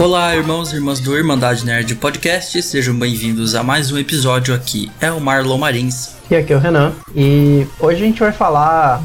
Olá, irmãos e irmãs do Irmandade Nerd Podcast, sejam bem-vindos a mais um episódio aqui. É o Marlon Marins. E aqui é o Renan. E hoje a gente vai falar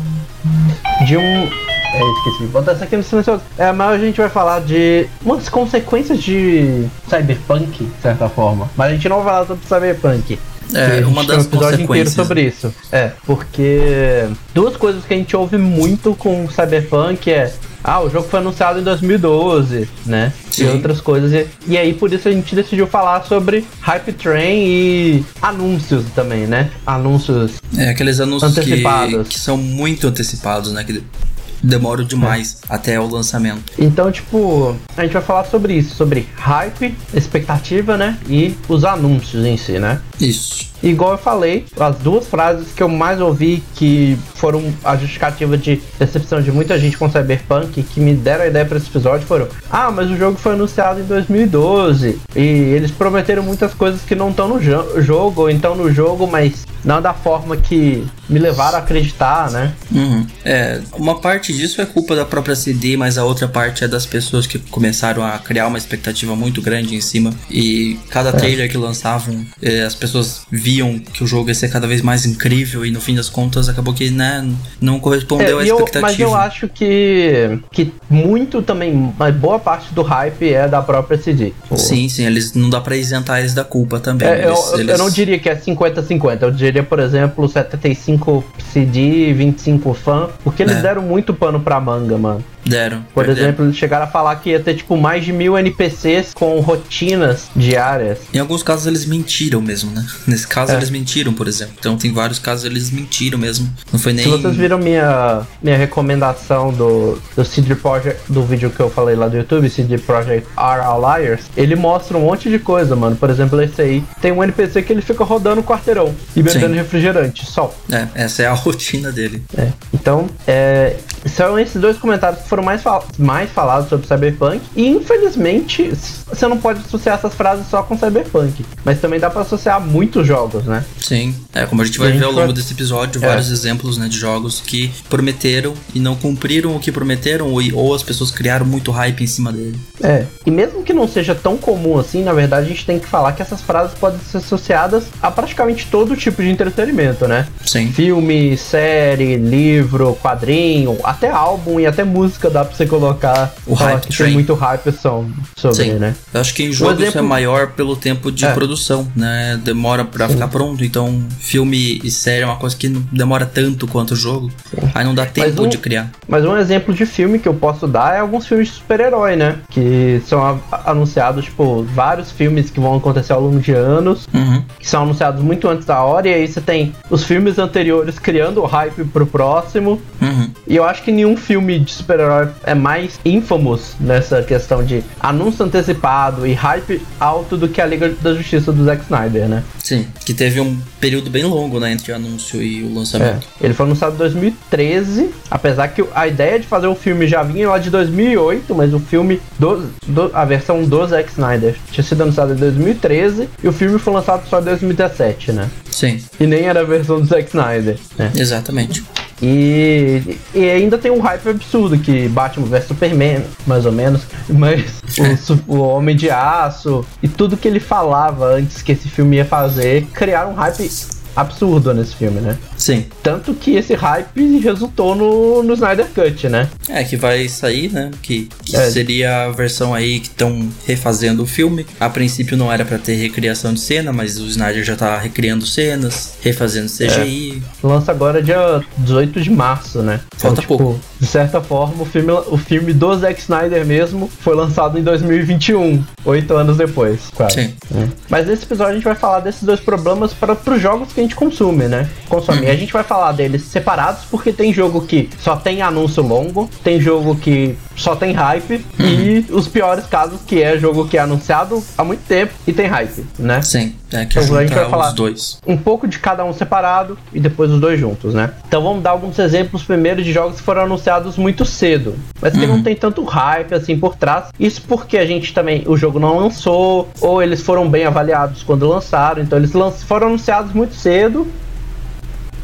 de um. É, esqueci de botar isso aqui no silencioso. É, mas a gente vai falar de umas consequências de cyberpunk, de certa forma. Mas a gente não vai falar sobre cyberpunk. É, uma das um episódio inteiro sobre isso. É, porque duas coisas que a gente ouve muito com Cyberpunk é ah, o jogo foi anunciado em 2012, né? Sim. E outras coisas. E, e aí por isso a gente decidiu falar sobre Hype Train e anúncios também, né? Anúncios. É, aqueles anúncios que, Antecipados. que são muito antecipados, né? Que demoram demais até o lançamento. Então, tipo, a gente vai falar sobre isso, sobre hype, expectativa, né? E os anúncios em si, né? Isso. Igual eu falei, as duas frases que eu mais ouvi que foram a justificativa de decepção de muita gente com Cyberpunk que me deram a ideia para esse episódio foram: Ah, mas o jogo foi anunciado em 2012 e eles prometeram muitas coisas que não estão no jo- jogo, ou então no jogo, mas não da forma que me levaram a acreditar, né? Uhum. É, uma parte disso é culpa da própria CD, mas a outra parte é das pessoas que começaram a criar uma expectativa muito grande em cima. E cada trailer que lançavam, é, as pessoas viam que o jogo ia ser cada vez mais incrível e no fim das contas acabou que né, não correspondeu à É, eu- expectativa. mas eu acho que, que muito também, mas boa parte do hype é da própria CD. Tipo, Sim, sim, eles não dá pra isentar eles da culpa também. É, eu, eles, eu- eles- eu não diria que é 50-50, eu diria, por exemplo, 75 CD, 25 fã, porque eles É. deram muito pano pra manga, mano. deram. Por perderam. exemplo, eles chegaram a falar que ia ter, tipo, mais de mil NPCs com rotinas diárias. Em alguns casos eles mentiram mesmo, né? Nesse caso É. eles mentiram, por exemplo. Então tem vários casos eles mentiram mesmo. Não foi nem. Se vocês viram minha, minha recomendação do, do CD Projekt, do vídeo que eu falei lá do YouTube, CD Projekt Are Outliers, ele mostra um monte de coisa, mano. Por exemplo, esse aí tem um NPC que ele fica rodando o quarteirão e bebendo Sim. refrigerante, só. É, essa é a rotina dele. É. Então, é, são esses dois comentários que foram mais, fal- mais falados sobre Cyberpunk. E infelizmente, você não pode associar essas frases só com Cyberpunk. Mas também dá pra associar muitos jogos, né? Sim. É, como a gente vai ver ao longo desse episódio, É. vários exemplos né, de jogos que prometeram e não cumpriram o que prometeram, ou, ou as pessoas criaram muito hype em cima dele. É. E mesmo que não seja tão comum assim, na verdade a gente tem que falar que essas frases podem ser associadas a praticamente todo tipo de entretenimento, né? Sim. Filme, série, livro, quadrinho, até álbum e até música dá pra você colocar. O hype que tem train. muito hype são- sobre, Sim. né? Eu acho que em jogos exemplo- é maior pelo tempo de É. produção, né? Demora pra ficar pronto. Então, filme e série é uma coisa que não demora tanto quanto o jogo. Aí não dá tempo um- de criar. Mas um exemplo de filme que eu posso dar é alguns filmes de super-herói, né? Que são anunciados, tipo, vários filmes que vão acontecer ao longo de anos, Uhum. que são anunciados muito antes da hora, e aí você tem os filmes anteriores criando o hype pro próximo. Uhum. E eu acho que nenhum filme de super-herói é mais infamous nessa questão de anúncio antecipado e hype alto do que a Liga da Justiça do Zack Snyder, né? Sim. Que teve um período bem longo, né? Entre o anúncio e o É, lançamento. ele foi anunciado em 2013, apesar que a ideia de fazer o filme já vinha lá de 2008, mas o filme, do, do- a versão do Zack Snyder, tinha sido anunciado em 2013 e o filme foi lançado só em 2017, né? Sim. E nem era a versão do Zack Snyder, né? Exatamente. E, e ainda tem um hype absurdo que Batman vs Superman, mais ou menos, mas o, su- o Homem de Aço e tudo que ele falava antes que esse filme ia fazer, criaram um hype absurdo nesse filme, né? Sim. Tanto que esse hype resultou no, no Snyder Cut, né? É, que vai sair, né? Que, que É. seria a versão aí que estão refazendo o filme. A princípio não era pra ter recriação de cena, mas o Snyder já tá recriando cenas, refazendo CGI. Lança agora dia 18 de março, né? Falta pouco. De certa forma, o filme, o filme do Zack Snyder mesmo foi lançado em 2021, oito anos depois, quase. Sim. É. Mas nesse episódio a gente vai falar desses dois problemas para os jogos que a gente consome, né? Consome. E a gente vai falar deles separados porque tem jogo que só tem anúncio longo, tem jogo que só tem hype e os piores casos que é jogo que é anunciado há muito tempo e tem hype, né? Sim. É que Então, a gente vai falar- os dois. um pouco de cada um separado e depois os dois juntos, né? Então vamos dar alguns exemplos primeiro de jogos que foram anunciados muito cedo, mas que não tem tanto hype assim por trás. Isso porque a gente também o jogo não lançou ou eles foram bem avaliados quando lançaram, então eles foram anunciados muito cedo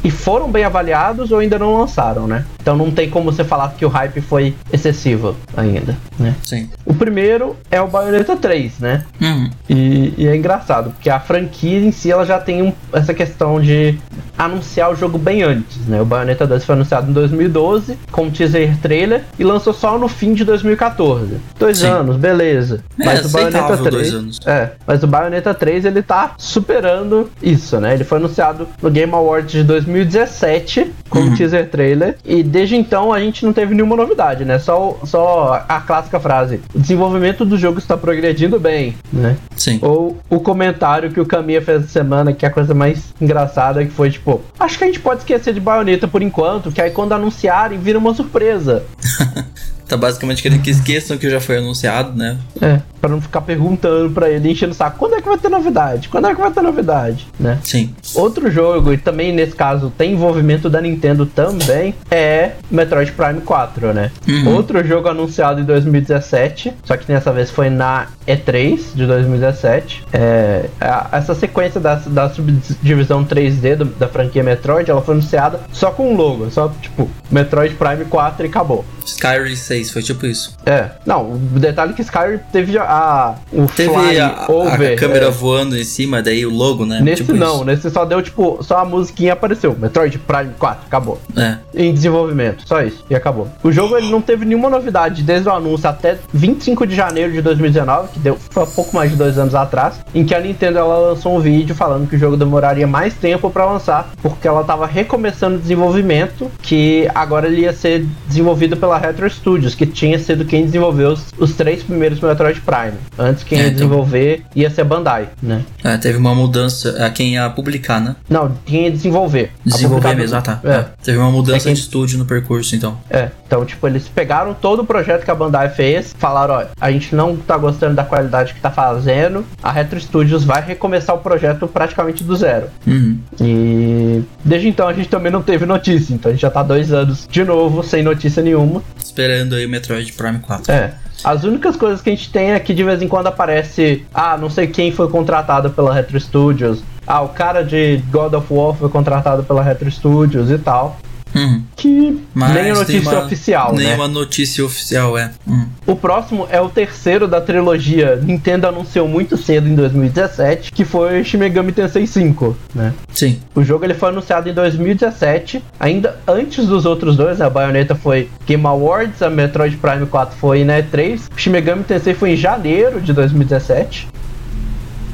e foram bem avaliados ou ainda não lançaram, né? Então não tem como você falar que o hype foi excessivo ainda, né? Sim. O primeiro é o Bayonetta 3, né? Uhum. E, e é engraçado, porque a franquia em si ela já tem um- essa questão de anunciar o jogo bem antes, né? O Bayonetta 2 foi anunciado em 2012 com um teaser trailer e lançou só no fim de 2014. Dois Sim. anos, beleza. É, mas o Bayonetta aceitável 3, dois anos. é, mas o Bayonetta 3 ele tá superando isso, né? Ele foi anunciado no Game Awards de 2017 como Uhum. teaser trailer e desde então a gente não teve nenhuma novidade, né? Só, só a clássica frase: o desenvolvimento do jogo está progredindo bem, né? Sim. Ou o comentário que o Caminha fez essa semana, que é a coisa mais engraçada, que foi tipo: Acho que a gente pode esquecer de baioneta por enquanto, que aí quando anunciarem vira uma surpresa. Tá basicamente querendo que esqueçam que já foi anunciado, né? É, pra não ficar perguntando pra ele, enchendo o saco: quando é que vai ter novidade? Quando é que vai ter novidade? Né? Sim. Outro jogo, e também nesse caso tem envolvimento da Nintendo também, é Metroid Prime 4, né? Uhum. Outro jogo anunciado em 2017, só que dessa vez foi na E3 de 2017. É, essa sequência da, da subdivisão 3D do- da franquia Metroid, ela foi anunciada só com um logo, só tipo Metroid Prime 4 e acabou. Skyrim 6, foi tipo isso. É, não, o detalhe é que Skyrim teve a, o Teve fly a, over. a câmera é. voando em cima, daí o logo, né? Nesse Tipo não, isso. nesse só deu tipo, só a musiquinha apareceu. Metroid Prime 4, acabou. É. Em desenvolvimento, só isso, e acabou. O jogo ele não teve nenhuma novidade desde o anúncio até 25 de janeiro de 2019, que deu foi pouco mais de dois anos atrás, em que a Nintendo ela lançou um vídeo falando que o jogo demoraria mais tempo pra lançar, porque ela tava recomeçando o desenvolvimento, que agora ele ia ser desenvolvido pela Retro Studios, que tinha sido quem desenvolveu os, os três primeiros Metroid Prime. Antes quem É, ia então. desenvolver ia ser a Bandai, né? É, teve uma mudança. A quem ia publicar, né? Não, quem ia desenvolver. Desenvolver mesmo, ah tá. É. É. Teve uma mudança É quem- de estúdio no percurso, então. É, então, tipo, eles pegaram todo o projeto que a Bandai fez, falaram, ó, a gente não tá gostando da qualidade que tá fazendo, a Retro Studios vai recomeçar o projeto praticamente do zero. Uhum. E desde então a gente também não teve notícia, então a gente já tá dois anos de novo sem notícia nenhuma. Esperando aí o Metroid Prime 4. É. As únicas coisas que a gente tem é que de vez em quando aparece, ah, não sei quem foi contratado pela Retro Studios, ah, o cara de God of War foi contratado pela Retro Studios e tal. Uhum. Que Mas nem notícia uma- oficial, né? Nenhuma notícia oficial, é. Hum. O próximo é o terceiro da trilogia Nintendo anunciou muito cedo em 2017, que foi Shin Megami Tensei 5, né? Sim. O jogo ele foi anunciado em 2017, ainda antes dos outros dois, né? A Bayonetta foi Game Awards, a Metroid Prime 4 foi na E3, o Shin Megami Tensei foi em janeiro de 2017.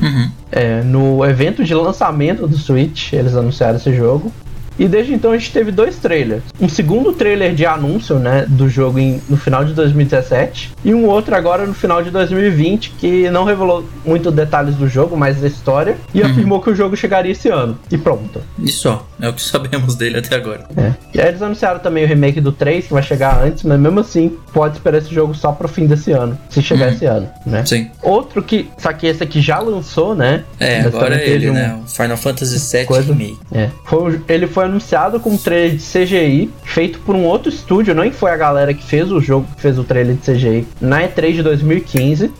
Uhum. É, no evento de lançamento do Switch, eles anunciaram esse jogo. E desde então a gente teve dois trailers. Um segundo trailer de anúncio, né, do jogo em- no final de 2017 e um outro agora no final de 2020 que não revelou muito detalhes do jogo, mas da história e afirmou que o jogo chegaria esse ano. E pronto. E só. É o que sabemos dele até agora. É. E aí eles anunciaram também o remake do 3 que vai chegar antes, mas mesmo assim pode esperar esse jogo só pro fim desse ano, se chegar Uhum. esse ano, né? Sim. Outro que, só que esse aqui já lançou, né? É, agora é ele, um- né? O Final Fantasy VII coisa. Remake. É. Foi ele foi anunciado com um trailer de CGI, feito por um outro estúdio, nem foi a galera que fez o jogo, que fez o trailer de CGI, na E3 de 2015.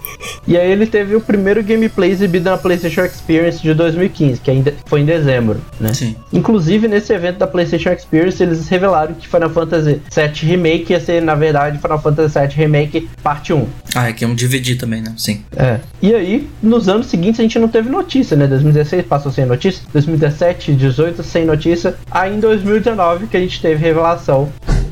E aí ele teve o primeiro gameplay exibido na PlayStation Experience de 2015, que ainda foi em dezembro, né? Sim. Inclusive, nesse evento da PlayStation Experience, eles revelaram que Final Fantasy VII Remake ia ser, na verdade, Final Fantasy VII Remake Parte 1. Ah, é que é um DVD também, né? Sim. É. E aí, nos anos seguintes, a gente não teve notícia, né? 2016 passou sem notícia, 2017, 18 sem notícia. Aí em 2019 que a gente teve revelação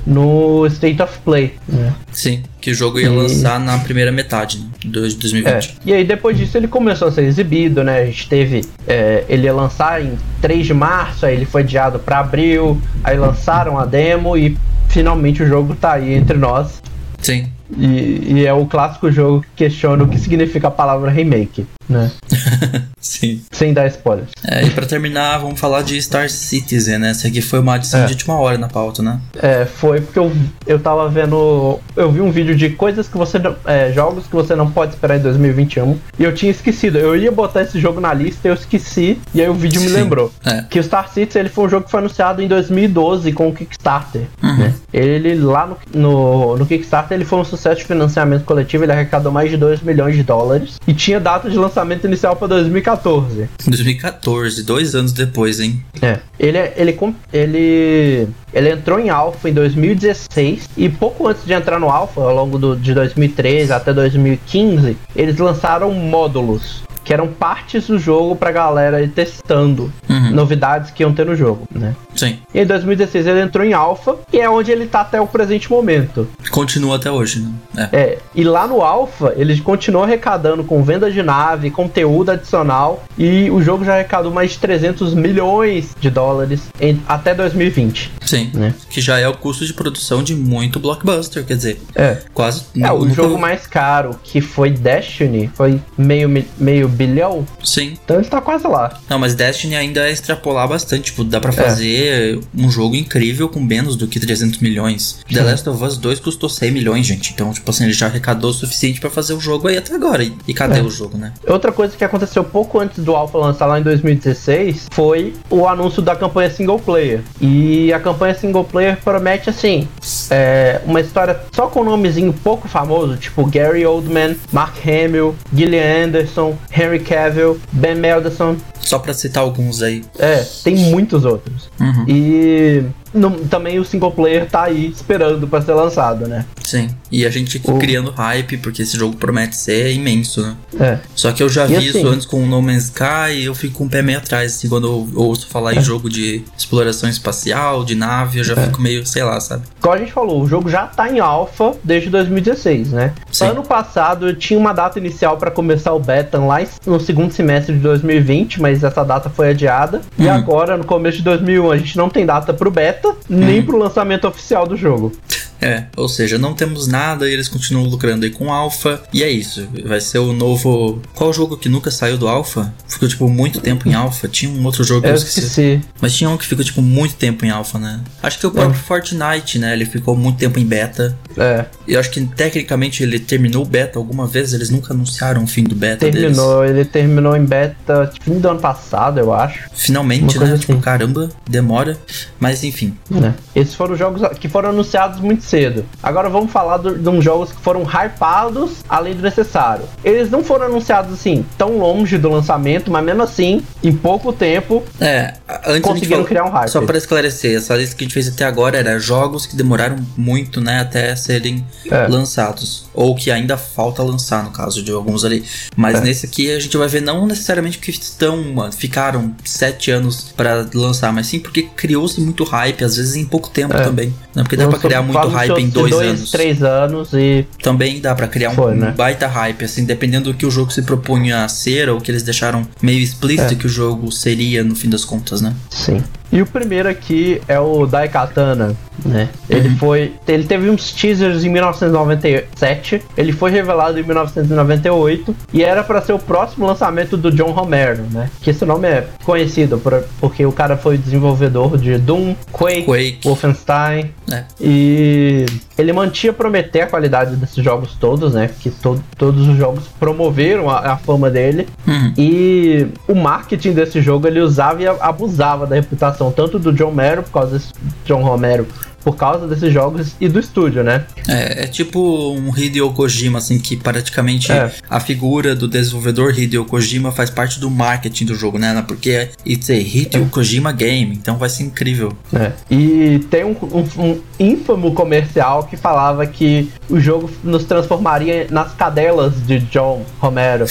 no State of Play. né? Sim. Que o jogo ia E- lançar na primeira metade, né? De É. 2020. E aí depois disso ele começou a ser exibido, né? A gente teve. é, ele ia lançar em 3 de março, aí ele foi adiado pra abril, aí lançaram a demo e finalmente o jogo tá aí entre nós. Sim. E, e é o clássico jogo que questiona o que significa a palavra remake, né? Sim. Sem dar spoilers. É, e pra terminar, vamos falar de Star Citizen, né? Essa aqui foi uma adição É. de última hora na pauta, né? É, foi porque eu, eu tava vendo. Eu vi um vídeo de coisas que você. não- É, jogos que você não pode esperar em 2021. E eu tinha esquecido. Eu ia botar esse jogo na lista, eu esqueci. E aí o vídeo me Sim. lembrou. É. Que o Star Citizen ele foi um jogo que foi anunciado em 2012 com o Kickstarter. Uhum. né? Ele lá no, no, no Kickstarter ele foi um sucesso de financiamento coletivo. Ele arrecadou mais de 2 milhões de dólares. E tinha data de lançamento lançamento inicial para 2014. 2014, dois anos depois, hein? É. Ele, é, ele, ele, ele entrou em alpha em 2016 e pouco antes de entrar no alpha, ao longo do, de 2013 até 2015, eles lançaram módulos que eram partes do jogo pra galera ir testando uhum. novidades que iam ter no jogo, né? Sim. E em 2016 ele entrou em alpha e é onde ele tá até o presente momento. Continua até hoje, né? É. é. E lá no alpha ele continuou arrecadando com venda de nave, conteúdo adicional e o jogo já arrecadou mais de 300 milhões de dólares em, até 2020. Sim. Né? Que já é o custo de produção de muito blockbuster, quer dizer. É. Quase. É, o jogo mais caro que foi Destiny foi meio meio bilhão. Sim. Então ele tá quase lá. Não, mas Destiny ainda é extrapolar bastante. Tipo, dá pra é. fazer é. um jogo incrível com menos do que 300 milhões. The Last of Us 2 custou 100 milhões, gente. Então, tipo assim, ele já arrecadou o suficiente para fazer o jogo aí até agora. E, e cadê é. o jogo, né? Outra coisa que aconteceu pouco antes do Alpha lançar lá em 2016 foi o anúncio da campanha single player. E a campanha single player promete, assim, é, uma história só com um nomezinho pouco famoso, tipo Gary Oldman, Mark Hamill, Gillian Anderson, Henry Henry Cavill, Ben Mendelsohn. Só pra citar alguns aí. É, tem muitos outros. Uhum. E no, também o single player tá aí esperando para ser lançado, né? Sim. E a gente o... criando hype, porque esse jogo promete ser imenso, né? É. Só que eu já vi assim, isso antes com o No Man's Sky e eu fico com um pé meio atrás, assim, quando eu ouço falar é. em jogo de exploração espacial, de nave, eu já é. fico meio, sei lá, sabe? Como a gente falou, o jogo já tá em alpha desde 2016, né? Sim. Ano passado tinha uma data inicial para começar o beta lá no segundo semestre de 2020, mas essa data foi adiada. Uhum. E agora, no começo de 2001, a gente não tem data pro beta, nem uhum. pro lançamento oficial do jogo. É, ou seja, não temos nada e eles continuam lucrando aí com Alpha. E é isso. Vai ser o novo. Qual jogo que nunca saiu do Alpha? Ficou, tipo, muito tempo em Alpha? Tinha um outro jogo que eu, eu esqueci. esqueci. Mas tinha um que ficou, tipo, muito tempo em Alpha, né? Acho que o próprio é. Fortnite, né? Ele ficou muito tempo em beta. É. E eu acho que tecnicamente ele terminou o beta alguma vez, eles nunca anunciaram o fim do beta terminou, deles. ele terminou em beta, tipo, fim do ano passado, eu acho. Finalmente, né? Tipo, assim. Tipo, caramba, demora. Mas enfim. É. Esses foram jogos que foram anunciados muito cedo. Agora vamos falar do, de uns jogos que foram hypados além do necessário. Eles não foram anunciados assim tão longe do lançamento, mas mesmo assim, em pouco tempo, é, antes conseguiram criar um hype. Só para esclarecer, essa lista que a gente fez até agora era jogos que demoraram muito, né, até serem é. lançados. Ou que ainda falta lançar, no caso de alguns ali. Mas é. nesse aqui a gente vai ver não necessariamente que estão, ficaram sete anos para lançar, mas sim porque criou-se muito hype, às vezes em pouco tempo é. também. Né? Porque dá para criar muito hype em dois, dois anos. três anos e. Também dá para criar Foi, um né? baita hype, assim, dependendo do que o jogo se propunha a ser, ou que eles deixaram meio explícito é. que o jogo seria no fim das contas, né? Sim. E o primeiro aqui é o Daikatana, né? Ele uhum. foi. Ele teve uns teasers em 1997, ele foi revelado em 1998 e era para ser o próximo lançamento do John Romero, né? Que esse nome é conhecido por, porque o cara foi desenvolvedor de Doom, Quake, Quake. Wolfenstein. É. E ele mantinha prometer a qualidade desses jogos todos, né? Que to todos os jogos promoveram a, a fama dele. Uhum. E o marketing desse jogo ele usava e abusava da reputação tanto do John Romero, por causa desse John Romero por causa desses jogos e do estúdio, né? É, é tipo um Hideo Kojima, assim, que praticamente é. a figura do desenvolvedor Hideo Kojima faz parte do marketing do jogo, né? Porque it's a Hideo é. Kojima game, então vai ser incrível. É. E tem um, um, um ínfamo comercial que falava que o jogo nos transformaria nas cadelas de John Romero,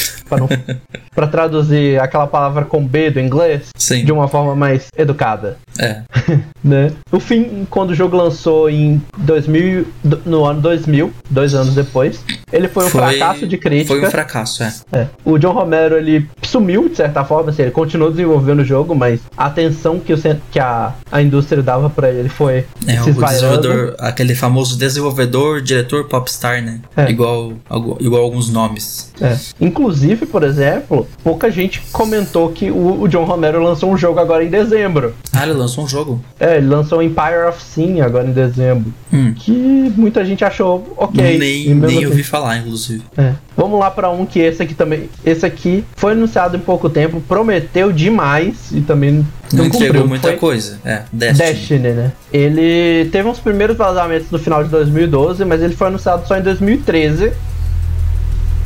para traduzir aquela palavra com B do inglês Sim. de uma forma mais educada. É. né? O fim, quando o jogo lançou em 2000, no ano 2000, dois anos depois, ele foi um foi, fracasso de crítica. Foi um fracasso, é. é. O John Romero, ele sumiu, de certa forma, assim, ele continuou desenvolvendo o jogo, mas a atenção que, o, que a, a indústria dava para ele foi é, o desenvolvedor, aquele famoso desenvolvedor, diretor popstar, né? É. Igual, igual alguns nomes. É. Inclusive, por exemplo, pouca gente comentou que o, o John Romero lançou um jogo agora em dezembro. Ah, ele lançou um jogo? É, ele lançou Empire of Sin agora em dezembro. Hum. Que muita gente achou ok. Nem, nem assim. ouvi falar, inclusive. É. Vamos lá para um que esse aqui também. Esse aqui foi anunciado em pouco tempo, prometeu demais e também não, não entregou cumpriu. muita foi coisa. É, Destiny. Destiny, né? Ele teve uns primeiros vazamentos no final de 2012, mas ele foi anunciado só em 2013.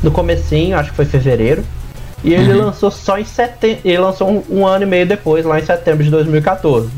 No comecinho, acho que foi fevereiro. E ele uhum. lançou só em setembro. Ele lançou um, um, ano e meio depois, lá em setembro de 2014.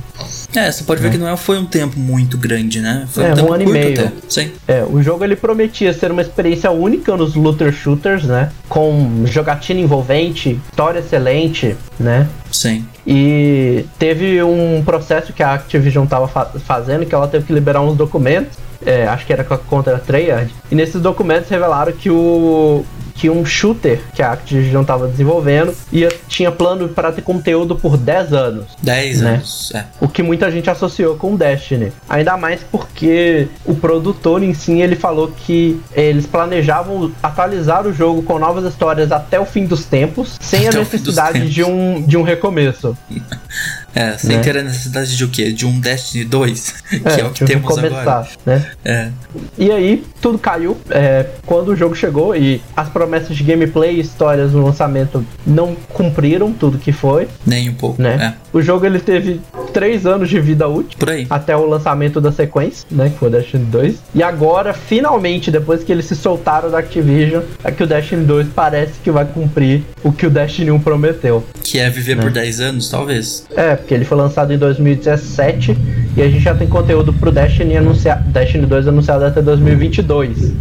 É, você pode ver é. que não é, foi um tempo muito grande, né? Foi é, um, um ano e meio. Até. Sim. É, o jogo ele prometia ser uma experiência única nos looter shooters, né? Com jogatina envolvente, história excelente, né? Sim. E teve um processo que a Activision tava fa fazendo que ela teve que liberar uns documentos é, acho que era contra a Treyarch, e nesses documentos revelaram que o, que um shooter que a Activision estava desenvolvendo ia, tinha plano para ter conteúdo por 10 anos. 10 né? anos, é. O que muita gente associou com Destiny. Ainda mais porque o produtor em si ele falou que eles planejavam atualizar o jogo com novas histórias até o fim dos tempos, sem até a necessidade de um, de um recomeço. É, sem né? ter a necessidade de o quê? De um Destiny 2, que é, é o que temos começar, agora. Né? É. E aí, tudo caiu é, quando o jogo chegou e as promessas de gameplay e histórias no lançamento não cumpriram tudo que foi. Nem um pouco, né? É. O jogo ele teve três anos de vida útil. Por aí. Até o lançamento da sequência, né? Que foi o Destiny 2. E agora, finalmente, depois que eles se soltaram da Activision, é que o Destiny 2 parece que vai cumprir o que o Destiny 1 prometeu. Que é viver né? por 10 anos, talvez. É, porque ele foi lançado em 2017 e a gente já tem conteúdo pro Destiny, anuncia Destiny 2 anunciado até 2022.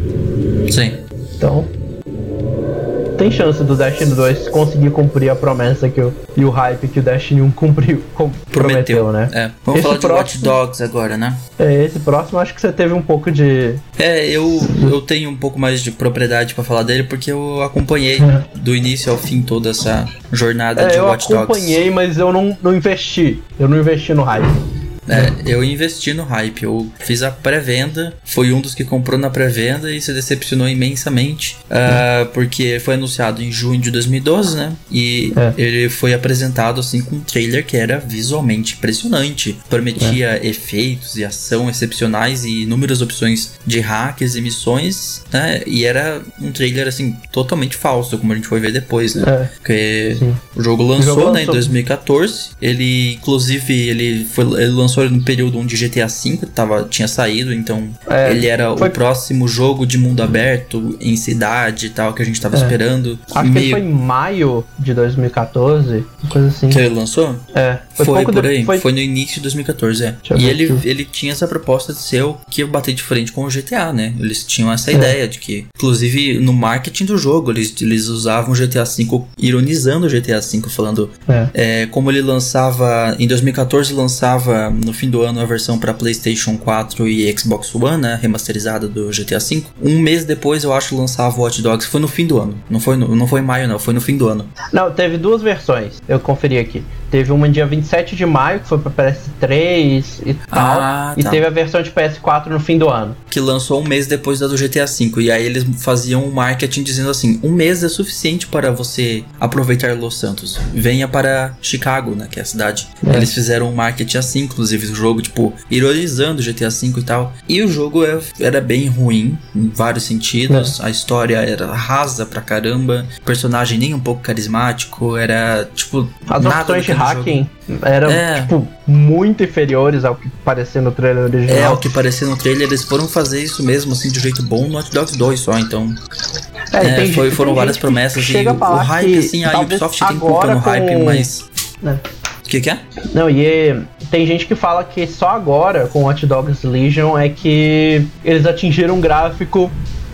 Sim. Então, tem chance do Destiny 2 conseguir cumprir a promessa que o, e o hype que o Destiny 1 cumpriu, com, prometeu, prometeu, né? É. Vamos esse falar de próximo, Watch Dogs agora, né? É, esse próximo acho que você teve um pouco de. É, eu, eu tenho um pouco mais de propriedade para falar dele porque eu acompanhei é. do início ao fim toda essa jornada é, de Watch Dogs. Eu acompanhei, mas eu não, não investi. Eu não investi no hype. É, eu investi no hype, eu fiz a pré-venda, fui um dos que comprou na pré-venda e se decepcionou imensamente, uh, porque foi anunciado em junho de 2012, né? E é. ele foi apresentado assim com um trailer que era visualmente impressionante, prometia é. efeitos e ação excepcionais e inúmeras opções de hacks e missões, né? E era um trailer assim totalmente falso, como a gente foi ver depois, né? É. Porque o jogo lançou, o jogo né, em 2014, ele inclusive ele foi ele lançou lançou no período onde GTA V tava, tinha saído, então é, ele era foi... o próximo jogo de mundo aberto em cidade e tal que a gente tava é. esperando. Acho meio... que foi em maio de 2014, coisa assim. Que ele lançou? É. Foi, foi por aí, foi... foi... no início de 2014, é. E ele, ele tinha essa proposta de ser o que bater de frente com o GTA, né? Eles tinham essa é. ideia de que, inclusive no marketing do jogo, eles, eles usavam o GTA V ironizando o GTA V, falando é. é. como ele lançava, em 2014 lançava no fim do ano a versão para PlayStation 4 e Xbox One, né, remasterizada do GTA V. Um mês depois, eu acho, lançava o Watch Dogs. Foi no fim do ano. Não foi, no, não foi em maio, não. Foi no fim do ano. Não, teve duas versões. Eu conferi aqui. Teve uma dia 27 de maio, que foi pra PS3 e tal. Ah, tá. E teve a versão de PS4 no fim do ano. Que lançou um mês depois da do GTA V. E aí eles faziam um marketing dizendo assim: um mês é suficiente para você aproveitar Los Santos. Venha para Chicago, né? Que é a cidade. É. Eles fizeram um marketing assim, inclusive, do jogo, tipo, ironizando o GTA V e tal. E o jogo é, era bem ruim, em vários sentidos. É. A história era rasa pra caramba. O personagem nem um pouco carismático. Era, tipo, As nada hacking eram, é. tipo, muito inferiores ao que parecia no trailer original. É, o que parecia no trailer, eles foram fazer isso mesmo, assim, de jeito bom no Hot Dogs 2 só, então... É, é tem, foi, foram várias promessas e o hype, assim, a Ubisoft tem culpa no hype, com... mas... É. O que, que é? Não, e tem gente que fala que só agora, com Hot Dogs Legion, é que eles atingiram um gráfico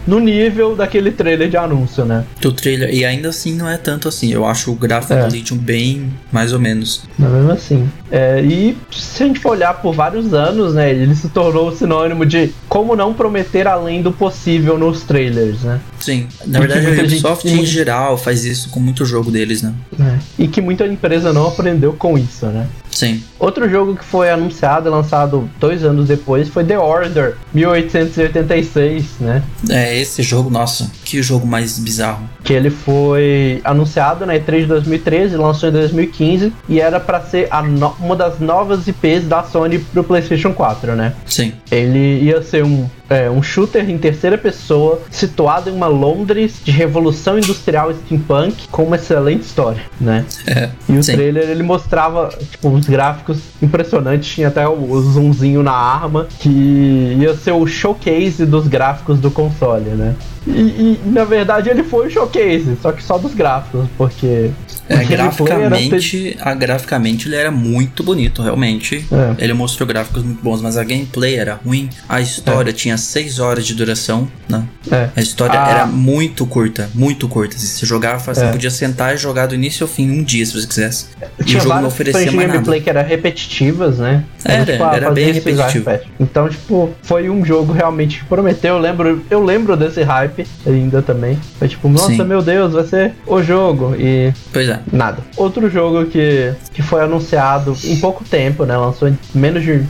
no nível daquele trailer de anúncio, né? Do trailer, e ainda assim não é tanto assim. Eu acho o gráfico é. do Legion bem mais ou menos. Mas mesmo assim. É, e se a gente for olhar por vários anos, né? Ele se tornou sinônimo de como não prometer além do possível nos trailers, né? Sim. Na verdade, a Ubisoft gente... em geral faz isso com muito jogo deles, né? É. E que muita empresa não aprendeu com isso, né? Sim. Outro jogo que foi anunciado e lançado dois anos depois foi The Order 1886, né? É, esse jogo, nossa, que jogo mais bizarro. Que ele foi anunciado na E3 de 2013, lançou em 2015 e era para ser no uma das novas IPs da Sony pro PlayStation 4, né? Sim. Ele ia ser um é, um shooter em terceira pessoa situado em uma Londres de revolução industrial steampunk com uma excelente história, né? É, e o sim. trailer ele mostrava tipo uns gráficos impressionantes, tinha até o zoomzinho na arma que ia ser o showcase dos gráficos do console, né? E, e, na verdade ele foi o showcase, só que só dos gráficos, porque é, graficamente, a, graficamente ele era muito bonito, realmente. É. Ele mostrou gráficos muito bons, mas a gameplay era ruim. A história é. tinha 6 horas de duração, né? É. A história a... era muito curta, muito curta. Se você jogava, você é. podia sentar e jogar do início ao fim um dia, se você quisesse. E tinha o jogo não oferecia mais gameplay que era repetitivas, né? Era, era, tipo, ah, era bem repetitivo. Então, tipo, foi um jogo realmente que prometeu. Eu lembro, eu lembro desse hype ainda também. Foi tipo, nossa, Sim. meu Deus, vai ser o jogo. E. Pois é. Nada. Outro jogo que, que foi anunciado em pouco tempo, né? Lançou em menos de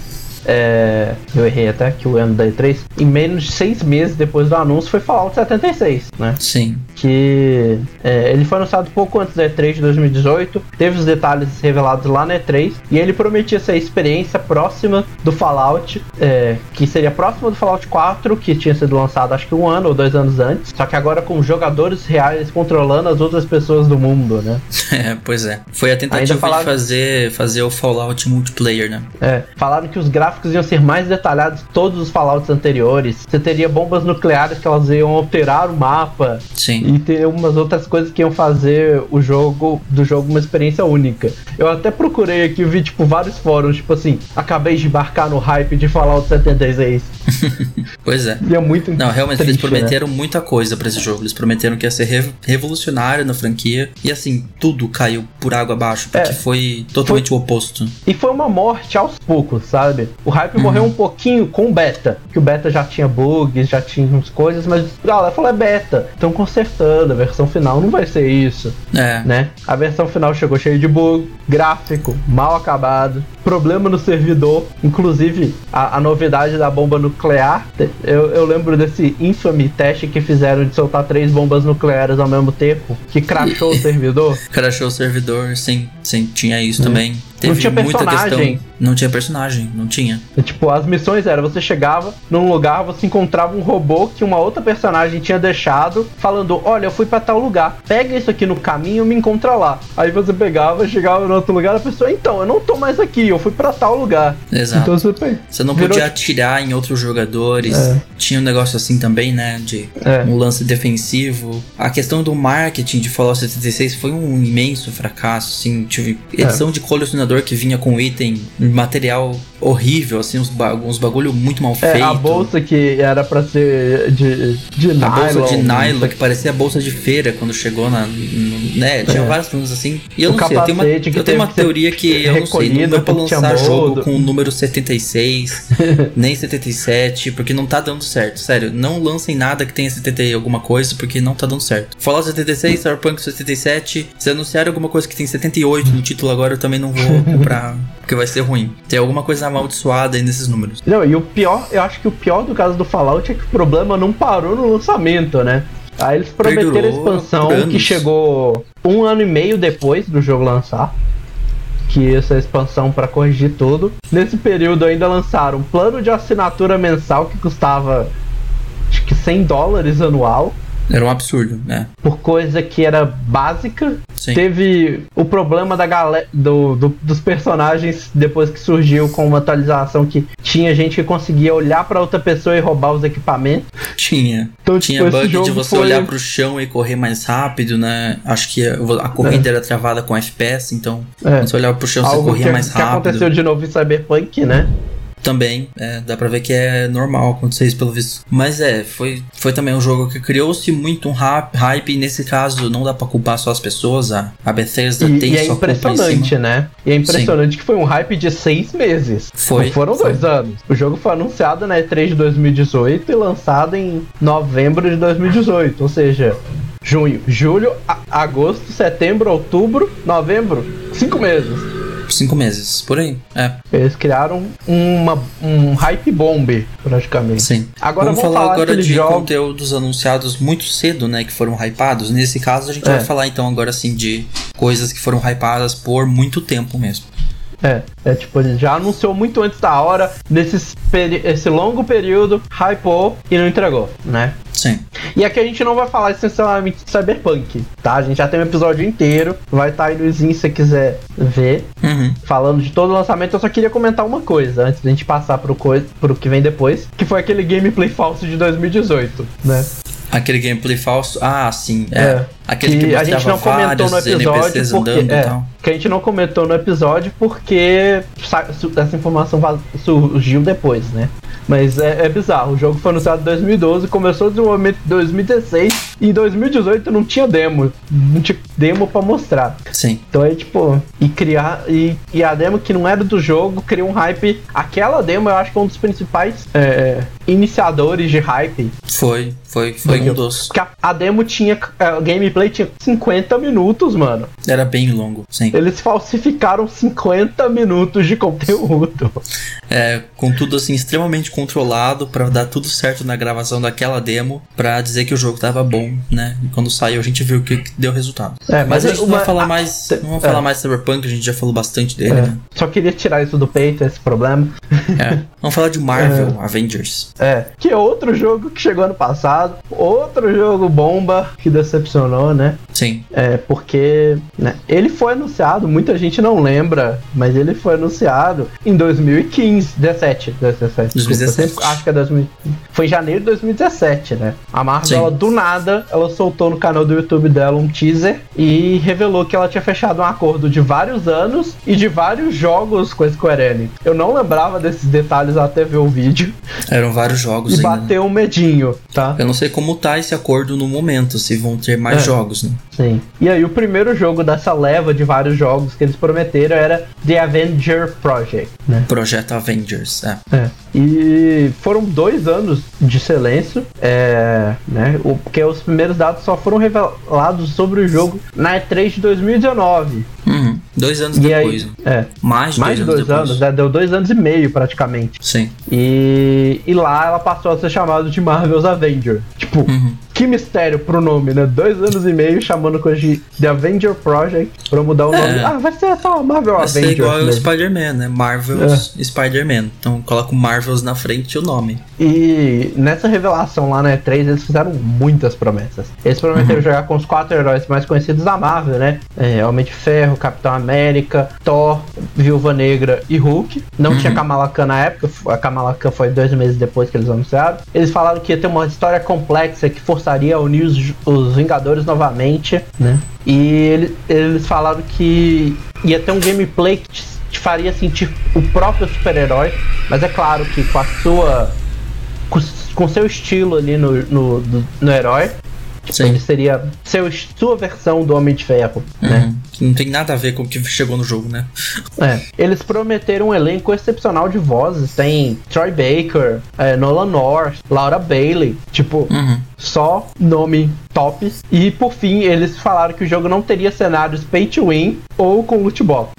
é, eu errei até que o ano da E3, em menos de seis meses depois do anúncio foi Fallout 76, né? Sim. Que é, ele foi anunciado pouco antes da E3 de 2018, teve os detalhes revelados lá na E3, e ele prometia ser a experiência próxima do Fallout, é, que seria próxima do Fallout 4, que tinha sido lançado acho que um ano ou dois anos antes, só que agora com jogadores reais controlando as outras pessoas do mundo, né? É, pois é. Foi a tentativa falaram... de fazer, fazer o Fallout multiplayer, né? É, falaram que os gráficos iam ser mais detalhados que todos os Fallouts anteriores. Você teria bombas nucleares que elas iam alterar o mapa. Sim. E ter umas outras coisas que iam fazer o jogo do jogo uma experiência única. Eu até procurei aqui, vi tipo vários fóruns, tipo assim, acabei de embarcar no hype de Fallout 76. pois é. E é muito Não, realmente triste, eles né? prometeram né? muita coisa para esse jogo. Eles prometeram que ia ser re revolucionário na franquia. E assim, tudo caiu por água abaixo, porque é, foi totalmente foi... o oposto. E foi uma morte aos poucos, sabe? O hype uhum. morreu um pouquinho com o beta, que o beta já tinha bugs, já tinha umas coisas, mas a galera falou é beta, estão a versão final não vai ser isso. É. Né? A versão final chegou cheia de bug, gráfico mal acabado, problema no servidor, inclusive a, a novidade da bomba nuclear. Eu, eu lembro desse infame teste que fizeram de soltar três bombas nucleares ao mesmo tempo, que crashou o servidor. Crashou o servidor, sim, sim, tinha isso hum. também. Teve não tinha personagem. Questão, não tinha personagem, não tinha. E, tipo, as missões eram, você chegava num lugar, você encontrava um robô que uma outra personagem tinha deixado, falando, olha, eu fui para tal lugar, pega isso aqui no caminho e me encontra lá. Aí você pegava, chegava no outro lugar, a pessoa, então, eu não tô mais aqui, eu fui para tal lugar. Exato. Então você, você não virou... podia atirar em outros jogadores. É. Tinha um negócio assim também, né, de é. um lance defensivo. A questão do marketing de Fallout 76 foi um imenso fracasso, assim, tive edição é. de colecionador que vinha com item, material horrível, assim, uns, ba uns bagulho muito mal feito. É, a bolsa que era pra ser de, de nylon. A bolsa de nylon, que parecia a bolsa de feira quando chegou na. No, né? Tinha é. vários assim. E eu o não sei, eu tenho uma, eu tenho uma teoria que eu não sei, não dá pra lançar jogo com o número 76, nem 77, porque não tá dando certo. Sério, não lancem nada que tenha 70 e alguma coisa, porque não tá dando certo. Fallout 76, Cyberpunk 77, se anunciarem alguma coisa que tem 78 no título agora, eu também não vou comprar, porque vai ser ruim. Tem alguma coisa amaldiçoada aí nesses números. Não, e o pior, eu acho que o pior do caso do Fallout é que o problema não parou no lançamento, né? Aí eles prometeram Perdurou a expansão que chegou um ano e meio depois do jogo lançar. Que essa expansão para corrigir tudo. Nesse período ainda lançaram um plano de assinatura mensal que custava acho que 100 dólares anual. Era um absurdo, né? Por coisa que era básica. Sim. Teve o problema da galera do, do, dos personagens depois que surgiu com uma atualização que tinha gente que conseguia olhar para outra pessoa e roubar os equipamentos. Tinha. Então, tinha tipo, bug de você foi... olhar pro chão e correr mais rápido, né? Acho que a corrida é. era travada com FPS, então é. você olhava pro chão e você corria que, mais rápido. que aconteceu de novo em Cyberpunk, né? Também, é, dá pra ver que é normal acontecer isso pelo visto. Mas é, foi, foi também um jogo que criou-se muito um hype, e nesse caso não dá pra culpar só as pessoas, a, a Bethesda e, tem e é impressionante, né? E é impressionante Sim. que foi um hype de seis meses. Foi. Não foram foi. dois anos. O jogo foi anunciado na E3 de 2018 e lançado em novembro de 2018, ou seja, junho, julho, agosto, setembro, outubro, novembro, cinco meses cinco meses, por aí. É. Eles criaram uma, um hype bomb, praticamente. Sim. Agora vamos, vamos falar, falar agora de jogo... conteúdos anunciados muito cedo, né? Que foram hypados. Nesse caso, a gente é. vai falar então agora assim de coisas que foram hypadas por muito tempo mesmo. É, é tipo, ele já anunciou muito antes da hora, nesse esse longo período, hypou e não entregou, né? Sim. E aqui a gente não vai falar essencialmente de Cyberpunk, tá? A gente já tem um episódio inteiro, vai estar tá aí no Zin se você quiser ver, uhum. falando de todo o lançamento. Eu só queria comentar uma coisa antes da gente passar pro, pro que vem depois, que foi aquele gameplay falso de 2018, né? Aquele gameplay falso. Ah, sim. É. É. Aquele que que a gente não comentou no episódio porque é, que a gente não comentou no episódio porque essa informação surgiu depois, né? Mas é, é bizarro. O jogo foi anunciado em 2012, começou o desenvolvimento em 2016 e em 2018 não tinha demo, não tinha demo pra mostrar. Sim. Então é tipo, e criar. E, e a demo que não era do jogo criou um hype. Aquela demo eu acho que é um dos principais é, iniciadores de hype. Foi, foi, foi um dos. Porque a, a demo tinha. A gameplay tinha 50 minutos, mano. Era bem longo, sim. Eles falsificaram 50 minutos de conteúdo. É, com tudo assim extremamente controlado pra dar tudo certo na gravação daquela demo pra dizer que o jogo tava bom, né? E quando saiu a gente viu que deu resultado. É, mas, mas a gente não uma- vai falar mais, não vamos é. falar mais Cyberpunk, a gente já falou bastante dele, É, né? Só queria tirar isso do peito, esse problema. É. Vamos falar de Marvel Avengers. É, que é outro jogo que chegou ano passado, outro jogo bomba que decepcionou, né? Sim. É, porque né, ele foi anunciado, muita gente não lembra, mas ele foi anunciado em 2015, 17, 17. 2017. desculpa, acho que é 2000. Foi em janeiro de 2017, né? A Marvel, ela, do nada, ela soltou no canal do YouTube dela um teaser e revelou que ela tinha fechado um acordo de vários anos e de vários jogos com a Square Enix. Eu não lembrava desses detalhes até ver o vídeo Eram vários jogos e ainda. né? bateu um medinho, tá? Eu não sei como tá esse acordo no momento, se vão ter mais É. jogos, né? Sim. E aí o primeiro jogo dessa leva de vários jogos que eles prometeram era The Avenger Project, né? Projeto Avengers, é. É. E foram dois anos de silêncio, é, né? O, porque os primeiros dados só foram revelados sobre o jogo na E3 de 2019. Uhum. Dois anos E depois. aí, é, Mais de mais dois, de anos dois depois. anos, né? deu dois anos e meio praticamente. Sim. E, e lá ela passou a ser chamada de Marvel's Avenger. Tipo, Uhum. que mistério pro nome, né? Dois anos e meio chamando coisa de The Avenger Project pra mudar o É. nome. Ah, vai ser só Marvel Vai ser Avenger. igual o mesmo. Spider-Man, né? Marvel's É. Spider-Man. Então coloca o Marvels na frente e o nome. E nessa revelação lá na E3, eles fizeram muitas promessas. Eles prometeram jogar com os quatro heróis mais conhecidos da Marvel, né? É, Homem de Ferro, Capitão América, Thor, Viúva Negra e Hulk. Não tinha Kamala Khan na época, a Kamala Khan foi dois meses depois que eles anunciaram. Eles falaram que ia ter uma história complexa que forçaria a unir os, os Vingadores novamente, né? E ele- eles falaram que ia ter um gameplay que te, te faria sentir o próprio super-herói, mas é claro que com a sua com, com seu estilo ali no, no, do- no herói. Sim. ele seria seu, sua versão do Homem de Ferro, né? Uhum. Que Não tem nada a ver com o que chegou no jogo, né? É. Eles prometeram um elenco excepcional de vozes. Tem Troy Baker, é, Nolan North, Laura Bailey. Tipo, Uhum. só nome top. E por fim, eles falaram que o jogo não teria cenários pay to win ou com loot box.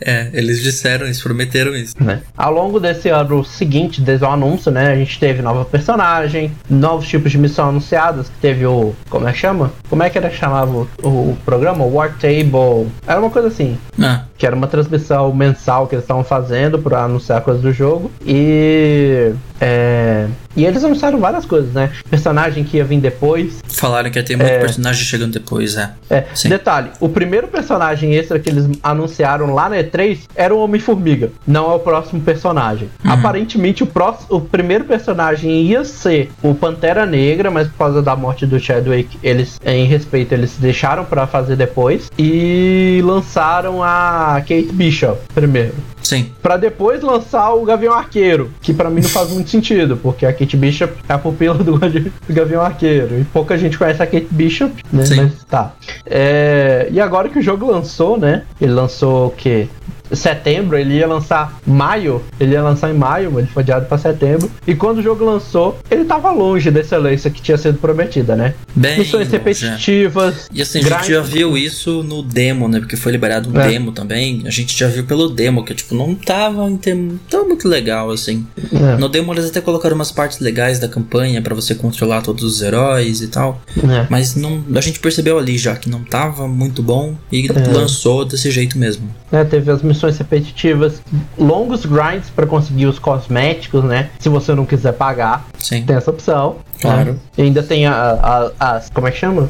É, eles disseram isso, prometeram isso. né? Ao longo desse ano seguinte, desde o anúncio, né, a gente teve nova personagem, novos tipos de missão anunciadas, que teve o, como é que chama? Como é que era que chamava o, o programa? War Table, era uma coisa assim, Ah, que era uma transmissão mensal que eles estavam fazendo para anunciar coisas do jogo e é, e eles anunciaram várias coisas, né? Personagem que ia vir depois. falaram que ia ter muito personagem chegando depois, é. É, detalhe, o primeiro personagem extra que eles anunciaram lá na E3 era o Homem-Formiga, não é o próximo personagem. Uhum. Aparentemente, o, próximo, o primeiro personagem ia ser o Pantera Negra, mas por causa da morte do Chadwick, eles, em respeito, eles deixaram pra fazer depois. E lançaram a Kate Bishop primeiro. Sim. Pra depois lançar o Gavião Arqueiro, que pra mim não faz muito sentido, porque a Kate Bishop é a pupila do, do Gavião Arqueiro. E pouca gente conhece a Kate Bishop, né? Sim. Mas tá. É, e agora que o jogo lançou, né? Ele lançou o quê? Setembro, ele ia lançar maio, ele ia lançar em maio, mas ele foi adiado pra setembro. E quando o jogo lançou, ele tava longe da excelência que tinha sido prometida, né? Bem Missões é. repetitivas. E assim, a gente já viu isso no demo, né? Porque foi liberado um É. demo também. A gente já viu pelo demo, que tipo, não tava em termo- muito legal, assim. É, No demo eles até colocaram umas partes legais da campanha pra você controlar todos os heróis e tal. é. Mas não, a gente percebeu ali já que não tava muito bom e É. lançou desse jeito mesmo. Né, teve as missões repetitivas, longos grinds pra conseguir os cosméticos, né? Se você não quiser pagar, Sim. tem essa opção. Claro. né? E ainda tem a, a- as. Como é que chama?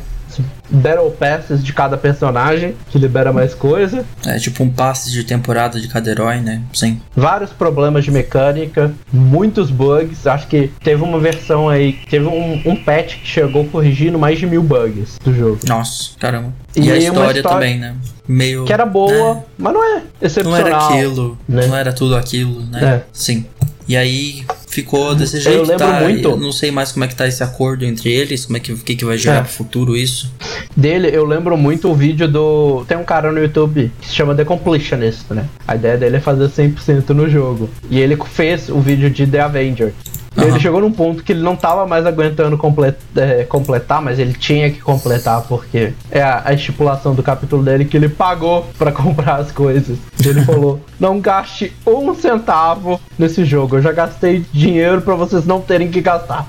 Battle Passes de cada personagem, que libera mais coisa. É tipo um passe de temporada de cada herói, né? Sim. Vários problemas de mecânica, muitos bugs. Acho que teve uma versão aí, teve um, um patch que chegou corrigindo mais de mil bugs do jogo. Nossa, caramba. E, e a história, história, também, né? Meio. Que era boa, né? mas não é excepcional. Não era aquilo, né? não era tudo aquilo, né? É. Sim. E aí ficou desse jeito. Eu lembro tá? muito. Eu não sei mais como é que tá esse acordo entre eles, como é que, que, que vai gerar é. pro futuro isso. Dele, eu lembro muito o vídeo do. Tem um cara no YouTube que se chama The Completionist, né? A ideia dele é fazer 100% no jogo. E ele fez o vídeo de The Avenger. Uhum. Ele chegou num ponto que ele não tava mais aguentando complet, é, completar, mas ele tinha que completar, porque é a, a estipulação do capítulo dele que ele pagou para comprar as coisas. Ele falou: não gaste um centavo nesse jogo. Eu já gastei dinheiro para vocês não terem que gastar.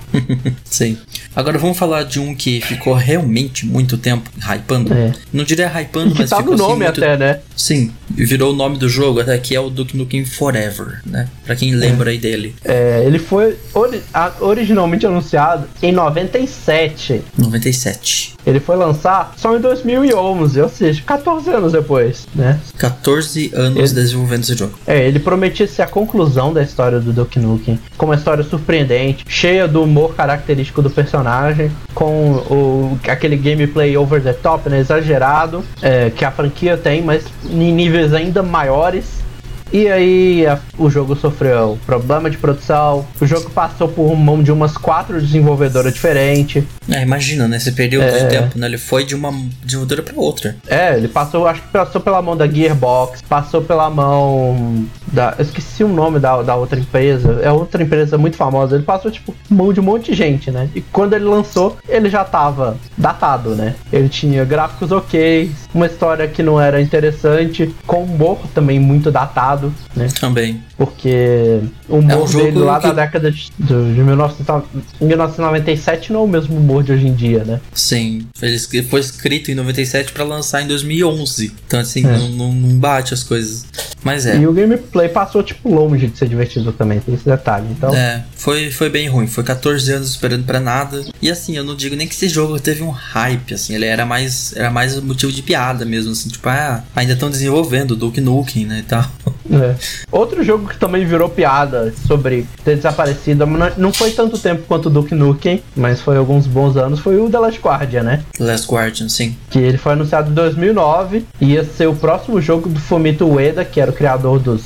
Sim. Agora vamos falar de um que ficou realmente muito tempo hypando. É. Não diria hypando, mas tá ficou no assim nome muito... até, né? Sim, virou o nome do jogo até que é o Duke Nukem Forever, né? Pra quem lembra é. aí dele. É, ele foi ori originalmente anunciado em 97. 97. Ele foi lançar só em 2011, ou seja, 14 anos depois, né? 14 anos ele... desenvolvendo esse jogo. É, ele prometia ser a conclusão da história do Duke Nukem, com uma história surpreendente, cheia do humor característico do personagem, com o, aquele gameplay over the top, né, exagerado, é, que a franquia tem, mas em níveis ainda maiores e aí a, o jogo sofreu problema de produção, o jogo passou por mão de umas quatro desenvolvedoras diferentes. É, imagina, nesse período é... de tempo, né? Ele foi de uma desenvolvedora para outra. É, ele passou, acho que passou pela mão da Gearbox, passou pela mão da. Eu esqueci o nome da, da outra empresa. É outra empresa muito famosa. Ele passou, tipo, mão de um monte de gente, né? E quando ele lançou, ele já tava datado, né? Ele tinha gráficos ok, uma história que não era interessante, com humor também muito datado errado, né? Também. Porque o humor é um dele lá que... da década de, de 1997 não é o mesmo humor de hoje em dia, né? Sim. Ele foi escrito em 97 para lançar em 2011. Então, assim, é. não, não, não, bate as coisas. Mas é. E o gameplay passou, tipo, longe de ser divertido também, tem esse detalhe. Então... É, foi, foi bem ruim. Foi 14 anos esperando para nada. E assim, eu não digo nem que esse jogo teve um hype, assim. Ele era mais, era mais motivo de piada mesmo, assim. Tipo, ah, ainda estão desenvolvendo o Duke Nukem, né, e tal. É. Outro jogo que também virou piada sobre ter desaparecido, não foi tanto tempo quanto o Duke Nukem, mas foi alguns bons anos, foi o The Last Guardian, né? The Last Guardian, sim. Que ele foi anunciado em 2009 e ia ser o próximo jogo do Fumito Ueda, que era o criador dos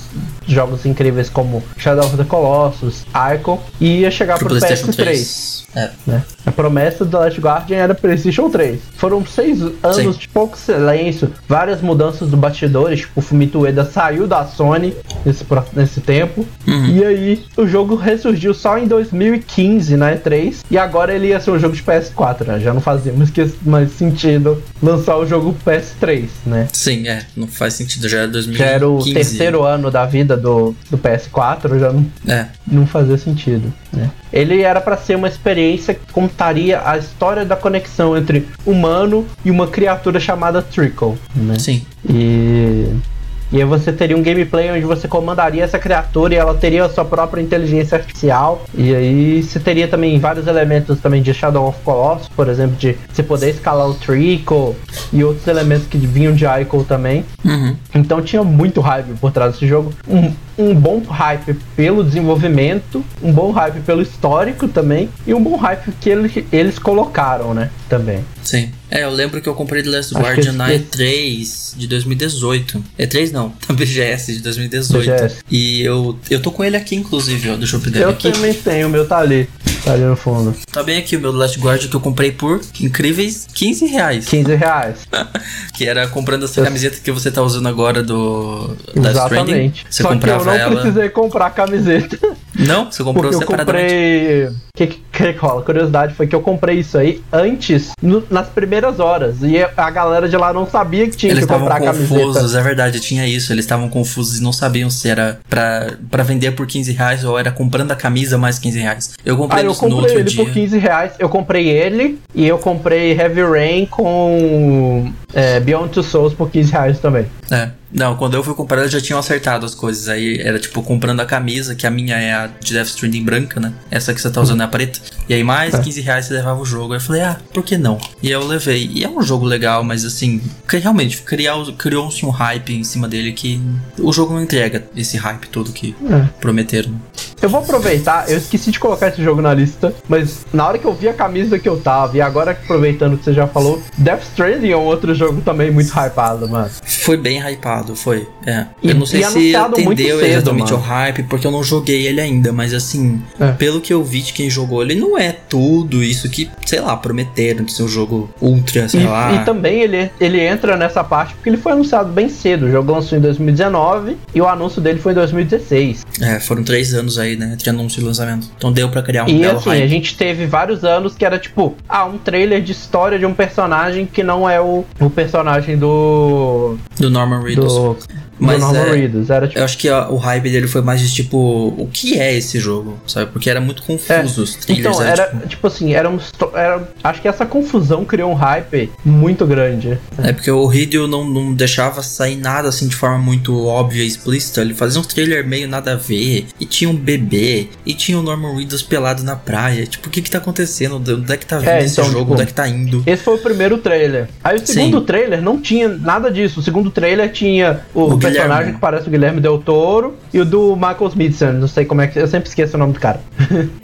jogos incríveis como Shadow of the Colossus, Icon, e ia chegar pro, pro PS3. 3. É. Né? A promessa do The Last Guardian era PlayStation 3. Foram seis anos Sim. de pouco silêncio, várias mudanças do bastidores. Tipo, o Fumito Ueda saiu da Sony nesse, nesse tempo. Uhum. E aí o jogo ressurgiu só em 2015 na E3. E agora ele ia ser um jogo de PS4, né? Já não fazia mais sentido lançar o jogo PS3, né? Sim, é. Não faz sentido. Já era 2015. Já era o terceiro ano da vida do, do PS4, já não, é. não fazia sentido, né? Ele era para ser uma experiência que contaria a história da conexão entre humano e uma criatura chamada Trickle, né? Sim. E e aí você teria um gameplay onde você comandaria essa criatura e ela teria a sua própria inteligência artificial. E aí você teria também vários elementos também de Shadow of Colossus, por exemplo, de você poder escalar o Trickle e outros elementos que vinham de Ico também. Uhum. Então tinha muito hype por trás desse jogo. Um, um bom hype pelo desenvolvimento, um bom hype pelo histórico também, e um bom hype que eles, eles colocaram, né? Também. Sim. É, eu lembro que eu comprei The Last Acho Guardian na E3 de 2018. E3 não, na BGS de 2018. BGS. E eu, eu tô com ele aqui, inclusive, ó. Deixa eu pegar eu aqui. Eu também tenho, o meu tá ali. Tá ali no fundo. Tá bem aqui o meu The Last Guardian que eu comprei por incríveis 15 reais. 15 reais. que era comprando essa eu... camiseta que você tá usando agora do Exatamente. Stranding. Você Só comprava eu não ela... precisei comprar a camiseta. Não? Você comprou Porque? Eu comprei. O que, que, que rola? Curiosidade foi que eu comprei isso aí antes, no, nas primeiras horas. E a galera de lá não sabia que tinha eles que comprar a camiseta. Eles confusos, é verdade, tinha isso. Eles estavam confusos e não sabiam se era pra, pra vender por 15 reais ou era comprando a camisa mais 15 reais. Eu comprei, ah, eu comprei no outro ele dia. por 15 reais. Eu comprei ele e eu comprei Heavy Rain com é, Beyond Two Souls por 15 reais também. É. Não, quando eu fui comprar, eles já tinham acertado as coisas. Aí era tipo comprando a camisa, que a minha é a de Death Stranding branca, né? Essa que você tá usando é a preta. E aí mais 15 é. reais você levava o jogo. Aí eu falei, ah, por que não? E aí eu levei. E é um jogo legal, mas assim, realmente criou-se um hype em cima dele que o jogo não entrega esse hype todo que é. prometeram. Eu vou aproveitar, eu esqueci de colocar esse jogo na lista, mas na hora que eu vi a camisa que eu tava, e agora aproveitando que você já falou, Death Stranding é um outro jogo também muito hypado, mano. Foi bem hypado, foi. É. E, eu não sei se atendeu cedo, exatamente mano. ao hype, porque eu não joguei ele ainda, mas assim, é. pelo que eu vi de quem jogou, ele não é tudo isso que, sei lá, prometeram de ser um jogo ultra, sei e, lá. E também ele, ele entra nessa parte porque ele foi anunciado bem cedo. O jogo lançou em 2019 e o anúncio dele foi em 2016. É, foram três anos aí, né? Entre anúncio e lançamento. Então deu para criar um e, assim, hype. a gente teve vários anos que era tipo, ah, um trailer de história de um personagem que não é o, o personagem do. Do Norman Reedus. Do, mas Norman é, Reedus. Era, tipo... Eu acho que a, o hype dele foi mais de tipo, o que é esse jogo, sabe? Porque era muito confuso é. os trailers. Então, era, tipo... tipo... assim, era um. Era, acho que essa confusão criou um hype muito grande. É, porque o Hideo não, não deixava sair nada assim de forma muito óbvia e explícita. Ele fazia um trailer meio nada a ver. E tinha um bebê. E tinha o Norman Reedus pelado na praia. Tipo, o que que tá acontecendo? Onde é que tá vindo é, esse então, jogo? Tipo, Onde é que tá indo? Esse foi o primeiro trailer. Aí o segundo Sim. trailer não tinha nada disso. O segundo trailer tinha o, o personagem que parece o Guilherme Del Toro e o do Michael Smithson, não sei como é que. Eu sempre esqueço o nome do cara.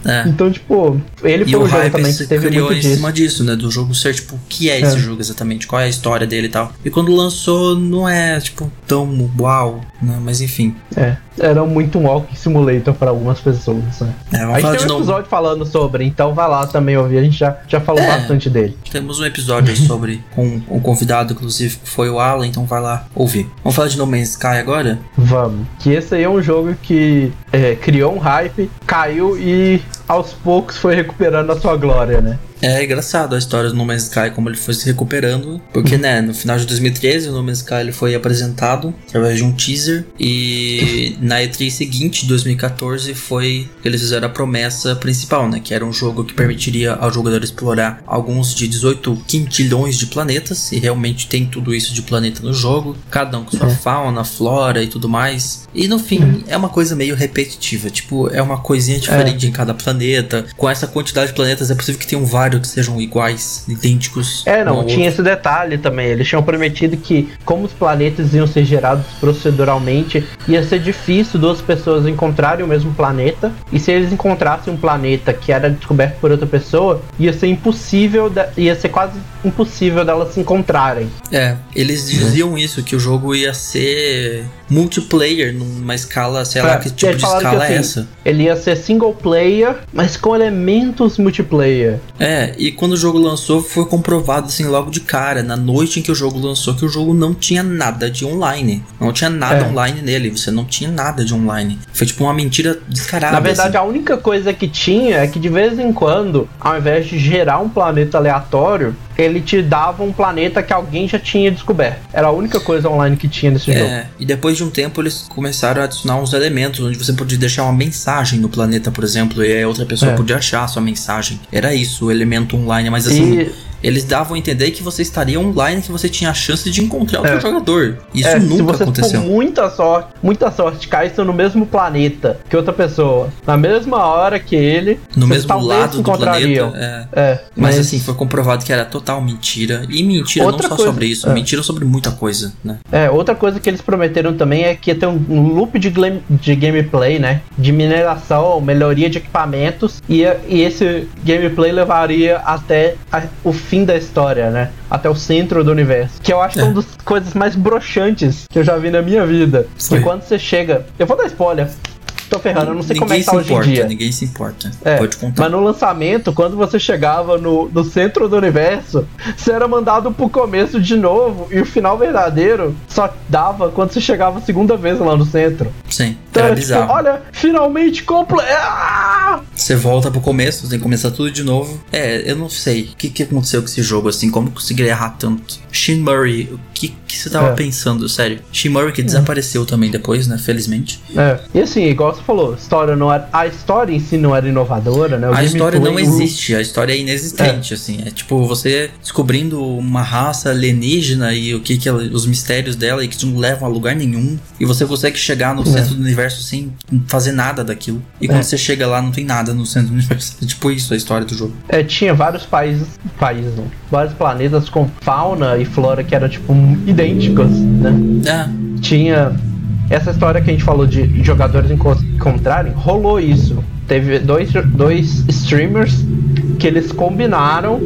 É. então, tipo, ele e foi o jogo também que teve criou muito em disso. cima disso, né? Do jogo ser, tipo, o que é esse é. jogo exatamente? Qual é a história dele e tal. E quando lançou, não é, tipo, tão uau, né? Mas enfim. É era muito um Walking Simulator para algumas pessoas, né? É, a gente tem um episódio novo. falando sobre, então vai lá também ouvir, a gente já, já falou é, bastante dele. Temos um episódio sobre, com um convidado, inclusive, que foi o Alan, então vai lá ouvir. Vamos falar de No Man's Sky agora? Vamos. Que esse aí é um jogo que é, criou um hype, caiu e aos poucos foi recuperando a sua glória, né? É engraçado a história do No Man's Sky, como ele foi se recuperando. Porque, né, no final de 2013, o No Man's Sky ele foi apresentado através de um teaser. E na E3 seguinte, 2014, foi eles fizeram a promessa principal, né? Que era um jogo que permitiria ao jogador explorar alguns de 18 quintilhões de planetas. E realmente tem tudo isso de planeta no jogo. Cada um com sua é. fauna, flora e tudo mais. E no fim, é uma coisa meio repetitiva. Tipo, é uma coisinha diferente é. em cada planeta. Com essa quantidade de planetas, é possível que tenham vários que sejam iguais, idênticos. É, não, tinha esse detalhe também. Eles tinham prometido que, como os planetas iam ser gerados proceduralmente, ia ser difícil duas pessoas encontrarem o mesmo planeta. E se eles encontrassem um planeta que era descoberto por outra pessoa, ia ser impossível, de, ia ser quase impossível delas se encontrarem. É, eles diziam isso, que o jogo ia ser multiplayer numa escala, sei lá, é, que tipo de escala é assim, é essa. Ele ia ser single player, mas com elementos multiplayer. É, e quando o jogo lançou, foi comprovado assim logo de cara, na noite em que o jogo lançou, que o jogo não tinha nada de online. Não tinha nada é. online nele, você não tinha nada de online. Foi tipo uma mentira descarada. Na verdade, assim. a única coisa que tinha é que de vez em quando, ao invés de gerar um planeta aleatório, ele te dava um planeta que alguém já tinha descoberto. Era a única coisa online que tinha nesse é, jogo. E depois de um tempo eles começaram a adicionar uns elementos onde você podia deixar uma mensagem no planeta, por exemplo, e a outra pessoa é. podia achar a sua mensagem. Era isso, o elemento online, mas assim. E eles davam a entender que você estaria online, que você tinha a chance de encontrar outro é. jogador. Isso é, nunca se você aconteceu. For muita sorte, muita sorte, caísse no mesmo planeta que outra pessoa, na mesma hora que ele, no mesmo lado do planeta. É. é mas, mas, assim, foi comprovado que era total mentira. E mentira outra não só coisa, sobre isso, é. mentira sobre muita coisa, né? É, outra coisa que eles prometeram também é que ia ter um, um loop de, de gameplay, né? De mineração, melhoria de equipamentos, e, e esse gameplay levaria até a, o fim da história, né? Até o centro do universo. Que eu acho que é uma das coisas mais broxantes que eu já vi na minha vida. Sim. Que quando você chega. Eu vou dar spoiler. Tô ferrando, eu não sei ninguém como é que tá hoje importa, em dia. Ninguém se importa. É, Pode contar. Mas no lançamento, quando você chegava no, no centro do universo, você era mandado pro começo de novo e o final verdadeiro só dava quando você chegava a segunda vez lá no centro. Sim. Então Era era tipo, bizarro. olha, finalmente completo. Ah! Você volta pro começo, você tem que começar tudo de novo. É, eu não sei. O que, que aconteceu com esse jogo, assim? Como conseguiu errar tanto? Shin Murray, o que, que você tava É. pensando, sério? Shin Murray que desapareceu também depois, né? Felizmente. É. E assim, igual você falou, a história não era, a história em si não era inovadora, né? O A história não existe, a história é inexistente, assim. É tipo você descobrindo uma raça alienígena e o que, que ela- os mistérios dela e que não levam a lugar nenhum. E você consegue chegar no centro do universo sem fazer nada daquilo. E quando É. você chega lá, não tem nada no centro do universo. É tipo isso a história do jogo. É, tinha vários países, países, não, vários planetas com fauna e flora que eram tipo idênticos, né? É, Tinha essa história que a gente falou de jogadores enco- encontrarem, rolou isso. Teve dois, dois streamers que eles combinaram.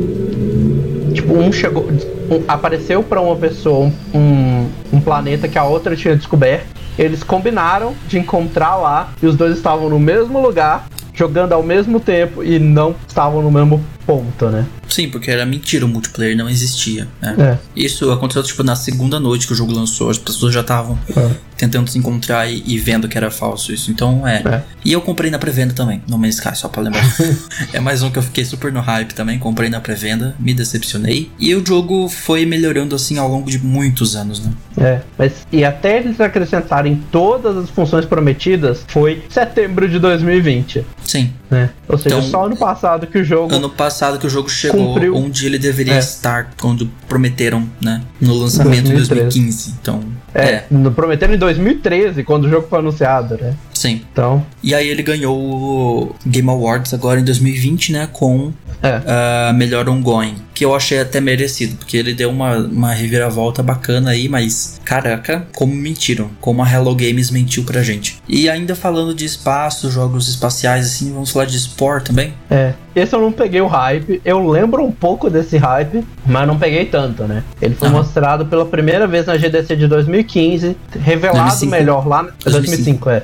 Tipo, um chegou. um- apareceu pra uma pessoa um, um planeta que a outra tinha descoberto. Eles combinaram de encontrar lá e os dois estavam no mesmo lugar, jogando ao mesmo tempo e não estavam no mesmo ponto, né? sim, porque era mentira, o multiplayer não existia. né? É. Isso aconteceu tipo na segunda noite que o jogo lançou, as pessoas já estavam É. tentando se encontrar e, e vendo que era falso isso. Então é. É. E eu comprei na pré-venda também, No Man's Sky, só pra lembrar. é mais um que eu fiquei super no hype também, comprei na pré-venda, me decepcionei. E o jogo foi melhorando assim ao longo de muitos anos, né? É, mas e até eles acrescentarem todas as funções prometidas foi setembro de 2020, Sim. Né? Ou seja, Então, só ano passado que o jogo Ano passado que o jogo chegou Cumpriu. onde ele deveria É. estar, quando prometeram, né? No lançamento 2013. 2015. Então, é, é, no- prometeram em 2013 quando o jogo foi anunciado, né? Sim. Então, E aí ele ganhou o Game Awards agora em 2020, né? Com é, ah, melhor ongoing, que eu achei até merecido, porque ele deu uma, uma reviravolta bacana aí, mas caraca, como mentiram, como a Hello Games mentiu pra gente. E ainda falando de espaço, jogos espaciais, assim, vamos falar de Spore também? é. Esse eu não peguei o hype. Eu lembro um pouco desse hype, mas não peguei tanto, né? Ele foi mostrado pela primeira vez na GDC de 2015, revelado 2005. melhor lá. 2005, é.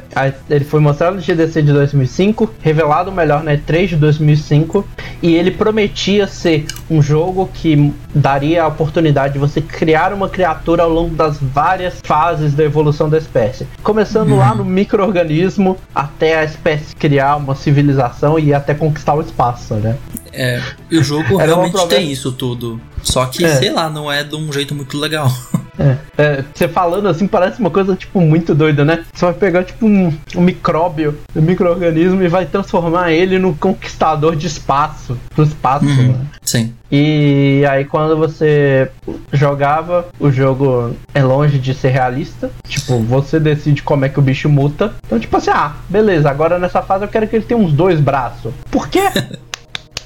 Ele foi mostrado na GDC de 2005, revelado melhor na E3 de 2005, e ele prometia ser um jogo que daria a oportunidade de você criar uma criatura ao longo das várias fases da evolução da espécie. Começando lá no microorganismo, até a espécie criar uma civilização e até conquistar o espaço, né? É, e o jogo realmente tem isso tudo. Só que, É. sei lá, não é de um jeito muito legal. É, é, você falando assim parece uma coisa tipo muito doida, né? Você vai pegar tipo um, um micróbio, um microorganismo e vai transformar ele num conquistador de espaço, do espaço. Uhum. né? Sim. E aí quando você jogava, o jogo é longe de ser realista. Tipo, você decide como é que o bicho muta. Então, tipo assim, ah, beleza, agora nessa fase eu quero que ele tenha uns dois braços. Por quê?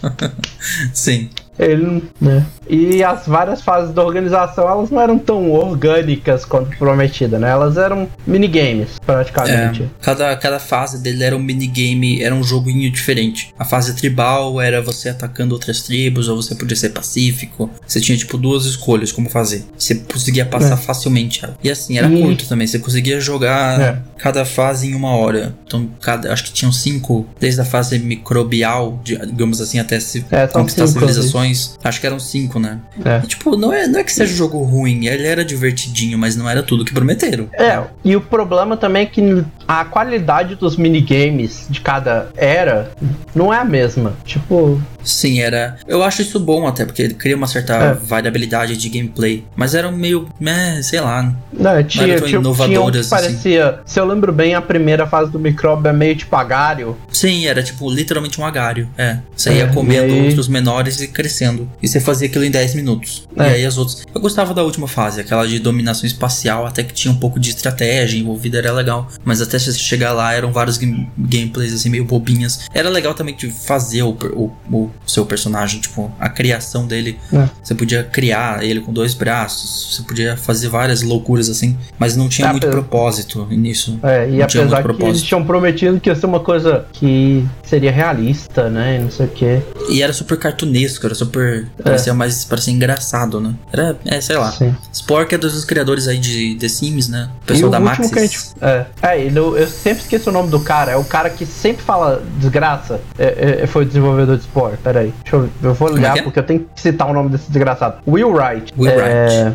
Sim. Ele, né? E as várias fases da organização, elas não eram tão orgânicas quanto prometida, né? Elas eram minigames, praticamente. É, cada, cada fase dele era um minigame, era um joguinho diferente. A fase tribal era você atacando outras tribos, ou você podia ser pacífico. Você tinha, tipo, duas escolhas como fazer. Você conseguia passar É. facilmente ela. E assim, era E- curto também. Você conseguia jogar É. cada fase em uma hora. Então, cada, acho que tinham cinco, desde a fase microbial, de- digamos assim, até se É, conquistar cinco, civilizações. Acho que eram cinco, né? É. E, tipo, não é, não é que seja um jogo ruim, ele era divertidinho, mas não era tudo que prometeram. É, e o problema também é que a qualidade dos minigames de cada era não é a mesma. Tipo, Sim, era. Eu acho isso bom até, porque ele cria uma certa É. variabilidade de gameplay. Mas era meio. É, sei lá. né, tinha, tão tinha, tinha um que inovadoras, assim. parecia. Se eu lembro bem, a primeira fase do micróbio é meio tipo agário. Sim, era tipo literalmente um agário. É. Você É, ia comendo e aí- outros menores e crescendo. E você fazia aquilo em 10 minutos. É. E aí as outras. Eu gostava da última fase, aquela de dominação espacial, até que tinha um pouco de estratégia envolvida, era legal. Mas até você chegar lá eram vários game- gameplays assim, meio bobinhas. Era legal também de fazer o, per- o, o seu personagem, tipo, a criação dele. É. Você podia criar ele com dois braços, você podia fazer várias loucuras assim, mas não tinha É, muito propósito nisso. É, e apesar que eles propósito. tinham prometido que ia ser uma coisa que seria realista, né? e Não sei o quê. E era super cartunesco, era super. Parecia mais. Parecia engraçado, né? Era. É, sei lá. Sim. Spore que é dos criadores aí de The Sims, né? O pessoal o da Maxis. gente. É, é ele- eu sempre esqueço o nome do cara. É o cara que sempre fala desgraça. É, é- foi o desenvolvedor de Spore. Pera aí. Deixa eu, eu vou é olhar que é? porque eu tenho que citar o nome desse desgraçado. Will Wright. Will é,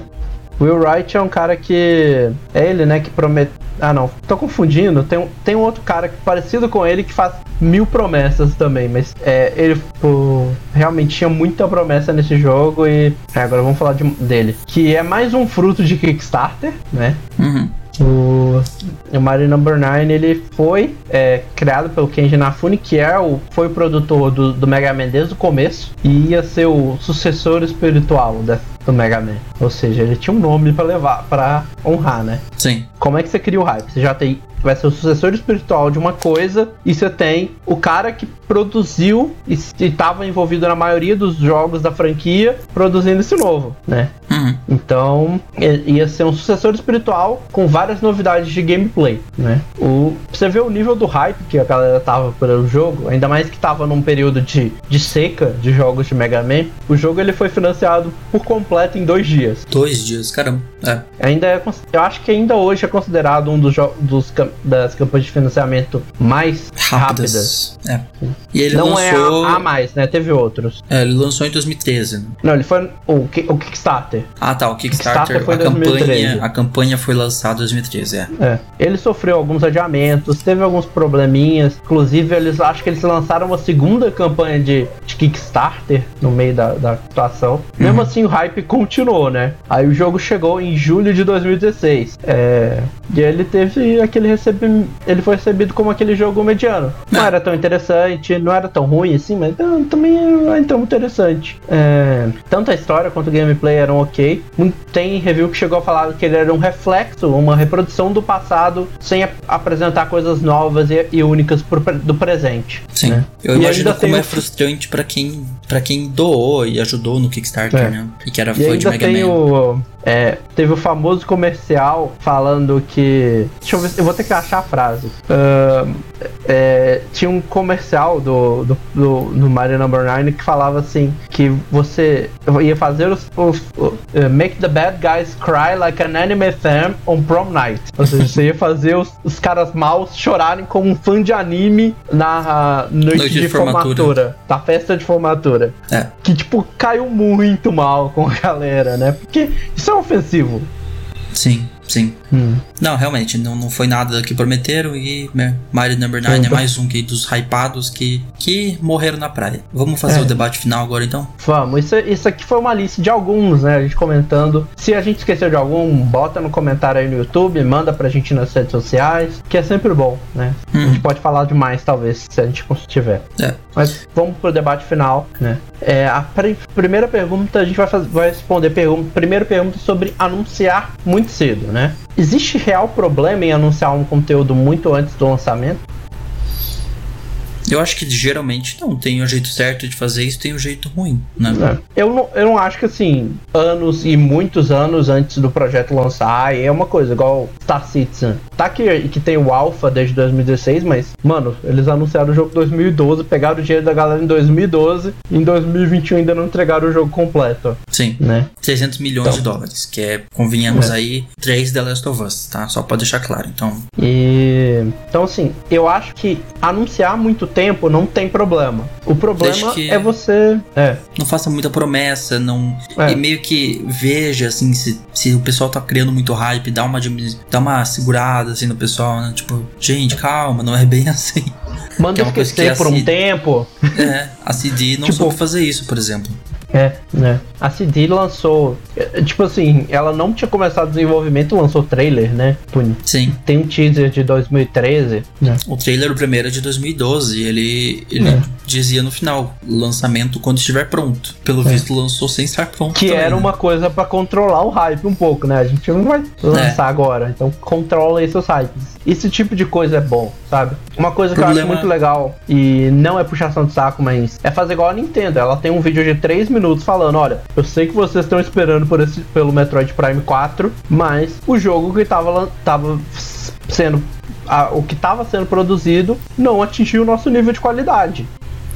Will Wright é um cara que. É ele, né? Que promet, Ah, não. Tô confundindo. Tem um, tem um outro cara parecido com ele que faz mil promessas também. Mas é, ele pô, realmente tinha muita promessa nesse jogo. E é, agora vamos falar de, dele. Que é mais um fruto de Kickstarter, né? Uhum. O, o Mario Number 9 ele foi é, criado pelo Kenji Nafune, que é o, foi o produtor do, do Mega Man desde o começo e ia ser o sucessor espiritual da, do Mega Man. Ou seja, ele tinha um nome para levar, para honrar, né? Sim. Como é que você cria o hype? Você já tem vai ser o sucessor espiritual de uma coisa e você tem o cara que produziu e estava envolvido na maioria dos jogos da franquia produzindo esse novo, né? Uhum. Então ia ser um sucessor espiritual com várias novidades de gameplay, né? O, você vê o nível do hype que a galera tava pelo jogo, ainda mais que tava num período de, de seca de jogos de Mega Man. O jogo ele foi financiado por completo em dois dias. Dois dias, caramba. É. Ainda é, eu acho que ainda hoje é considerado um dos, dos das campanhas de financiamento mais rápidas. rápidas. É. E ele Não lançou... é a, a, mais, né? Teve outros. É, ele lançou em 2013. Né? Não, ele foi o, o Kickstarter. Ah, tá. O Kickstarter, Kickstarter foi a, 2013. campanha, a campanha foi lançada em 2013, é. é. Ele sofreu alguns adiamentos, teve alguns probleminhas. Inclusive, eles acho que eles lançaram uma segunda campanha de, de Kickstarter no meio da, da situação. Uhum. Mesmo assim, o hype continuou, né? Aí o jogo chegou em julho de 2016. É, e ele teve aquele recebimento. Ele foi recebido como aquele jogo mediano. Não era tão interessante, não era tão ruim assim, mas não, também é tão interessante. É, tanto a história quanto o gameplay eram ok. Tem review que chegou a falar que ele era um reflexo, uma reprodução do passado, sem ap apresentar coisas novas e, e únicas pro, do presente. Sim. Né? Eu e imagino como é frustrante para quem, pra quem doou e ajudou no Kickstarter, é. né? E que era fã de Mega Man. O, é, teve o famoso comercial falando que. Deixa eu ver, eu vou ter que achar a frase. Uh, é, tinha um comercial do, do, do, do Mario Number 9 que falava assim: que você ia fazer os, os uh, Make the bad guys cry like an anime fan on prom night. Ou seja, você ia fazer os, os caras maus chorarem como um fã de anime na noite, noite de, de formatura. formatura. Da festa de formatura. É. Que, tipo, caiu muito mal com a galera, né? Porque isso é ofensivo. Sim, sim. Hum. Não, realmente, não, não foi nada que prometeram e né, Mario Number 9 é mais um que, dos hypados que, que morreram na praia. Vamos fazer é. o debate final agora então? Vamos, isso, isso aqui foi uma lista de alguns, né? A gente comentando. Se a gente esqueceu de algum, bota no comentário aí no YouTube, manda pra gente nas redes sociais, que é sempre bom, né? Hum. A gente pode falar demais, talvez, se a gente tiver. É. Mas vamos pro debate final, né? É, a pr primeira pergunta, a gente vai, fazer, vai responder pergunta, primeira pergunta sobre anunciar muito cedo, né? Existe real problema em anunciar um conteúdo muito antes do lançamento? Eu acho que geralmente não. Tem o um jeito certo de fazer isso, tem o um jeito ruim, né? É. Eu, não, eu não acho que assim, anos e muitos anos antes do projeto lançar, é uma coisa, igual Star Citizen. Tá que, que tem o Alpha desde 2016, mas, mano, eles anunciaram o jogo em 2012, pegaram o dinheiro da galera em 2012, e em 2021 ainda não entregaram o jogo completo. Sim. Né? 600 milhões então. de dólares, que é, convenhamos é. aí, 3 The Last of Us, tá? Só pra deixar claro, então. E. Então, assim, eu acho que anunciar muito tempo não tem problema. O problema é você. É. Não faça muita promessa, não. É. E meio que veja, assim, se, se o pessoal tá criando muito hype, dá uma, dá uma segurada, assim, no pessoal, né? Tipo, gente, calma, não é bem assim. Manda é esquecer por um tempo. É, a CD não tipo, soube fazer isso, por exemplo. É, né? A CD lançou. É, tipo assim, ela não tinha começado o desenvolvimento, lançou trailer, né? Sim. Tem um teaser de 2013. Né? O trailer, o primeiro é de 2012. Ele, ele é. Dizia no final: lançamento quando estiver pronto. Pelo é. visto, lançou sem estar pronto. Que também, era né? uma coisa para controlar o hype um pouco, né? A gente não vai lançar é. agora. Então controla aí seus hypes. Esse tipo de coisa é bom, sabe? Uma coisa que Problema... eu acho muito legal e não é puxação de saco, mas é fazer igual a Nintendo. Ela tem um vídeo de 3 minutos falando: olha, eu sei que vocês estão esperando por esse, pelo Metroid Prime 4, mas o jogo que tava, tava sendo. A, o que estava sendo produzido não atingiu o nosso nível de qualidade.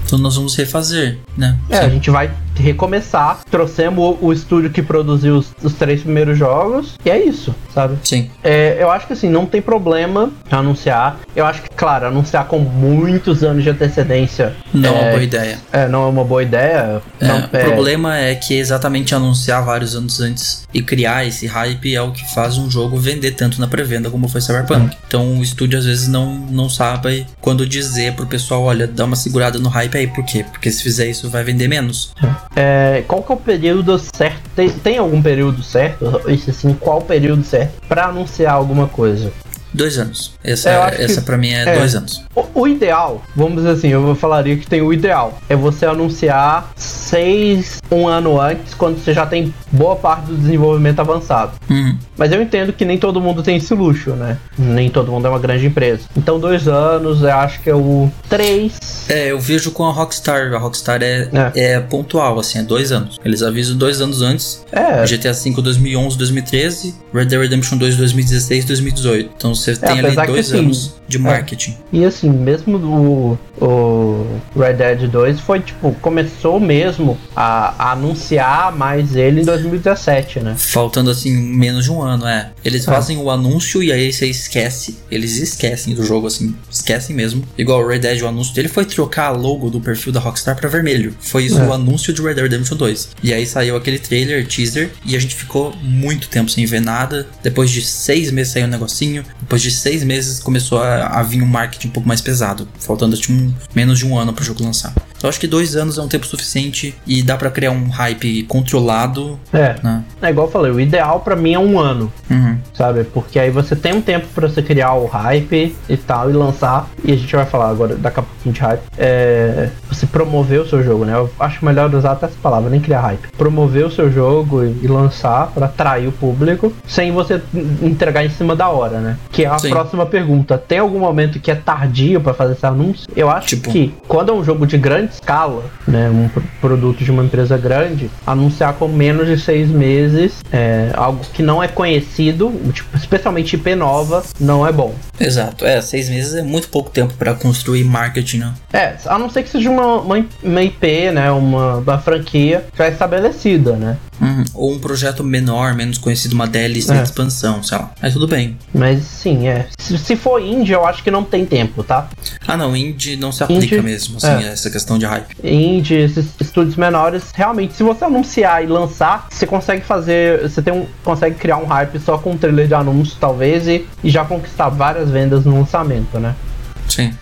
Então nós vamos refazer, né? É, Sim. a gente vai recomeçar. Trouxemos o, o estúdio que produziu os, os, três primeiros jogos. E é isso, sabe? Sim. É, eu acho que assim, não tem problema anunciar. Eu acho que, claro, anunciar com muitos anos de antecedência. Não é, uma boa ideia. É, não é uma boa ideia. É, não, o problema é que exatamente anunciar vários anos antes e criar esse hype é o que faz um jogo vender tanto na pré-venda como foi Cyberpunk. Então o estúdio às vezes não, não sabe quando dizer pro pessoal, olha, dá uma segurada no hype aí, por quê? Porque se fizer isso vai vender menos. É, qual que é o período certo? Tem, tem algum período certo? Isso assim, qual período certo para anunciar alguma coisa? Dois anos. Essa, é, essa para mim é, é, dois anos. O, o, ideal, vamos dizer assim, eu falaria que tem o ideal. É você anunciar seis, um ano antes, quando você já tem boa parte do desenvolvimento avançado. Uhum. Mas eu entendo que nem todo mundo tem esse luxo, né? Nem todo mundo é uma grande empresa. Então, dois anos, eu acho que é o três. É, eu vejo com a Rockstar. A Rockstar é, é. é pontual, assim, é dois anos. Eles avisam dois anos antes. É. GTA V 2011, 2013, Red Dead Redemption 2 2016, 2018. Então você tem é, ali dois que, anos assim, de marketing. É. E assim, mesmo o, o Red Dead 2 foi tipo, começou mesmo a, a, anunciar mais ele em 2017, né? Faltando assim menos de um ano, é. Eles é. fazem o anúncio e aí você esquece. Eles esquecem do jogo, assim, esquecem mesmo. Igual o Red Dead, o anúncio dele foi trocar a logo do perfil da Rockstar para vermelho. Foi isso é. o anúncio de Red Dead Redemption 2. E aí saiu aquele trailer, teaser, e a gente ficou muito tempo sem ver nada. Depois de seis meses saiu um negocinho. Depois de seis meses começou a, a vir um marketing um pouco mais pesado, faltando tipo, um, menos de um ano para o jogo lançar. Eu acho que dois anos é um tempo suficiente e dá para criar um hype controlado. É. Né? É igual eu falei, o ideal para mim é um ano. Uhum. Sabe? Porque aí você tem um tempo para você criar o hype e tal, e lançar. E a gente vai falar agora, daqui a pouquinho de hype. É, você promover o seu jogo, né? Eu acho melhor usar até essa palavra, nem criar hype. Promover o seu jogo e, lançar para atrair o público, sem você entregar em cima da hora, né? Que é a Sim. próxima pergunta. Tem algum momento que é tardio para fazer esse anúncio? Eu acho tipo... que quando é um jogo de grande escala, né, um produto de uma empresa grande, anunciar com menos de seis meses é, algo que não é conhecido, tipo, especialmente IP nova, não é bom. Exato, é, seis meses é muito pouco tempo para construir marketing, né? É, a não ser que seja uma, uma, uma IP, né, uma, uma franquia já estabelecida, né? Uhum. Ou um projeto menor, menos conhecido, uma DLC é. de expansão, sei lá. Mas tudo bem. Mas sim, é. Se, se for indie, eu acho que não tem tempo, tá? Ah, não, indie não se aplica indie, mesmo, assim, é. essa questão de hype. Indie, esses estúdios menores, realmente, se você anunciar e lançar, você consegue fazer. Você tem um, consegue criar um hype só com um trailer de anúncio, talvez, e, e já conquistar várias vendas no lançamento, né? Sim.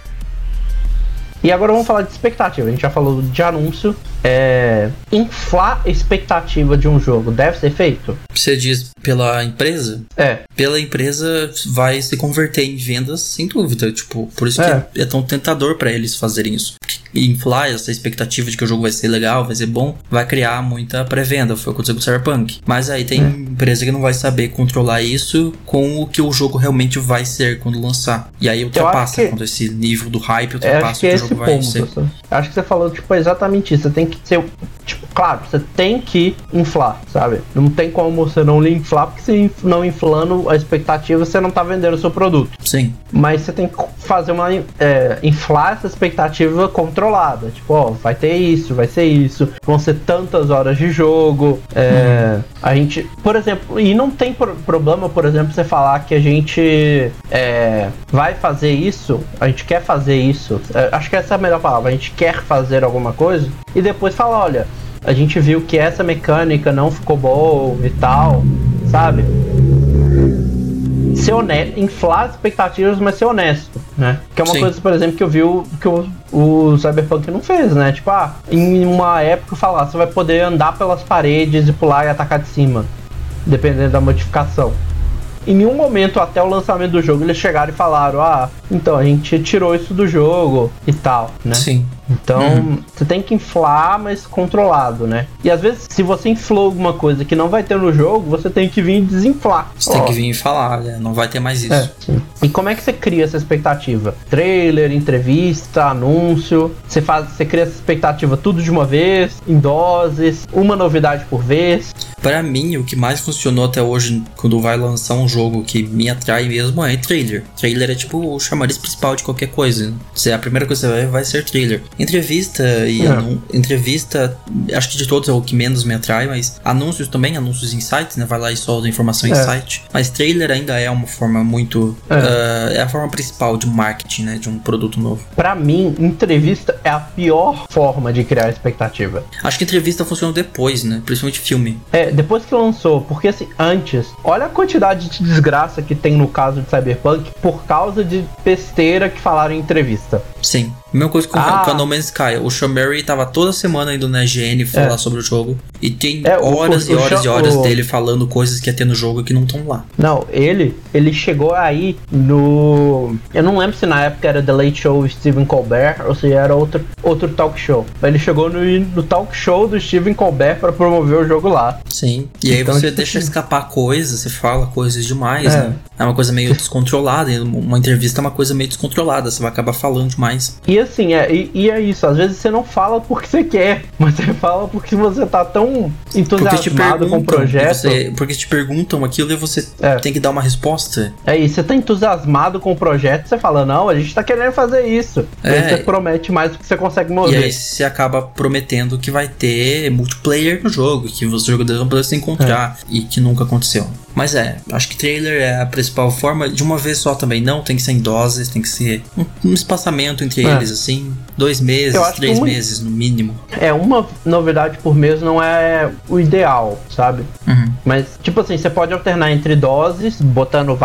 E agora vamos falar de expectativa. A gente já falou de anúncio. É... Inflar a expectativa de um jogo deve ser feito? Você diz pela empresa? É. Pela empresa vai se converter em vendas, sem dúvida. Tipo, por isso é. que é tão tentador para eles fazerem isso. Inflar essa expectativa de que o jogo vai ser legal, vai ser bom, vai criar muita pré-venda. Foi o que aconteceu com o Cyberpunk. Mas aí tem é. empresa que não vai saber controlar isso com o que o jogo realmente vai ser quando lançar. E aí ultrapassa quando esse nível do hype ultrapassa o que o jogo vai ponto, ser. Acho que você falou tipo exatamente isso. Você tem que ser tipo, claro, você tem que inflar, sabe? Não tem como você não inflar, porque se não inflando a expectativa, você não tá vendendo o seu produto. Sim. Mas você tem que fazer uma. É, inflar essa expectativa controlada. Tipo, ó, vai ter isso, vai ser isso, vão ser tantas horas de jogo. É, hum. A gente. Por exemplo, e não tem pro problema, por exemplo, você falar que a gente é, vai fazer isso, a gente quer fazer isso. É, acho que essa é a melhor palavra. A gente quer fazer alguma coisa e depois falar, olha a gente viu que essa mecânica não ficou boa e tal, sabe? Ser honesto, inflar expectativas, mas ser honesto, né? Que é uma Sim. coisa, por exemplo, que eu vi o, que o, o Cyberpunk não fez, né? Tipo, ah, em uma época falar, você vai poder andar pelas paredes e pular e atacar de cima, dependendo da modificação em nenhum momento até o lançamento do jogo eles chegaram e falaram: Ah, então a gente tirou isso do jogo e tal, né? Sim. Então, uhum. você tem que inflar, mas controlado, né? E às vezes, se você inflou alguma coisa que não vai ter no jogo, você tem que vir desinflar. Você tem que vir e falar, né? não vai ter mais isso. É, e como é que você cria essa expectativa? Trailer, entrevista, anúncio. Você faz, você cria essa expectativa tudo de uma vez, em doses, uma novidade por vez. Para mim, o que mais funcionou até hoje quando vai lançar um jogo que me atrai mesmo é trailer. Trailer é tipo o chamariz principal de qualquer coisa. Você, a primeira coisa que você vai vai ser trailer. Entrevista e É. anu- entrevista, acho que de todos é o que menos me atrai, mas anúncios também, anúncios em sites, né? Vai lá e solta informação em É. site. Mas trailer ainda é uma forma muito. É. ah, é a forma principal de marketing, né? De um produto novo. Pra mim, entrevista é a pior forma de criar expectativa. Acho que entrevista funciona depois, né? Principalmente filme. É, depois que lançou, porque assim, antes, olha a quantidade de desgraça que tem no caso de Cyberpunk por causa de besteira que falaram em entrevista. Sim. Mesma coisa com, Ah. a No Man's Sky. O Sean Murray tava toda semana indo na IGN falar É. sobre o jogo. E tem É, o- horas o- e o horas e horas o- dele falando coisas que ia ter no jogo que não estão lá. Não, ele, ele chegou aí no. Eu não lembro se na época era The Late Show Stephen Colbert ou se era outro, outro talk show. Mas ele chegou no, no talk show do Stephen Colbert pra promover o jogo lá. Sim. E aí Então, você tipo deixa assim- escapar coisas, você fala coisas demais, É. né? É uma coisa meio descontrolada. Uma entrevista é uma coisa meio descontrolada. Você vai acabar falando demais. E assim, é, e, e é isso. Às vezes você não fala porque você quer, mas você fala porque você tá tão entusiasmado com o projeto. e você- porque te perguntam aquilo e você É. tem que dar uma resposta. É isso, você tá entusiasmado com o projeto, você fala, não, a gente tá querendo fazer isso. E aí É. você promete mais do que você consegue E mover. aí você acaba prometendo que vai ter multiplayer no jogo, que os jogadores vão poder se encontrar e que nunca aconteceu. Mas é, acho que trailer é a principal forma de uma vez só também. Não, tem que ser em doses, tem que ser um, um espaçamento entre É. eles, assim. Dois meses, três um- meses no mínimo. É, uma novidade por mês não é o ideal, sabe? Uhum. Mas, tipo assim, você pode alternar entre doses, botando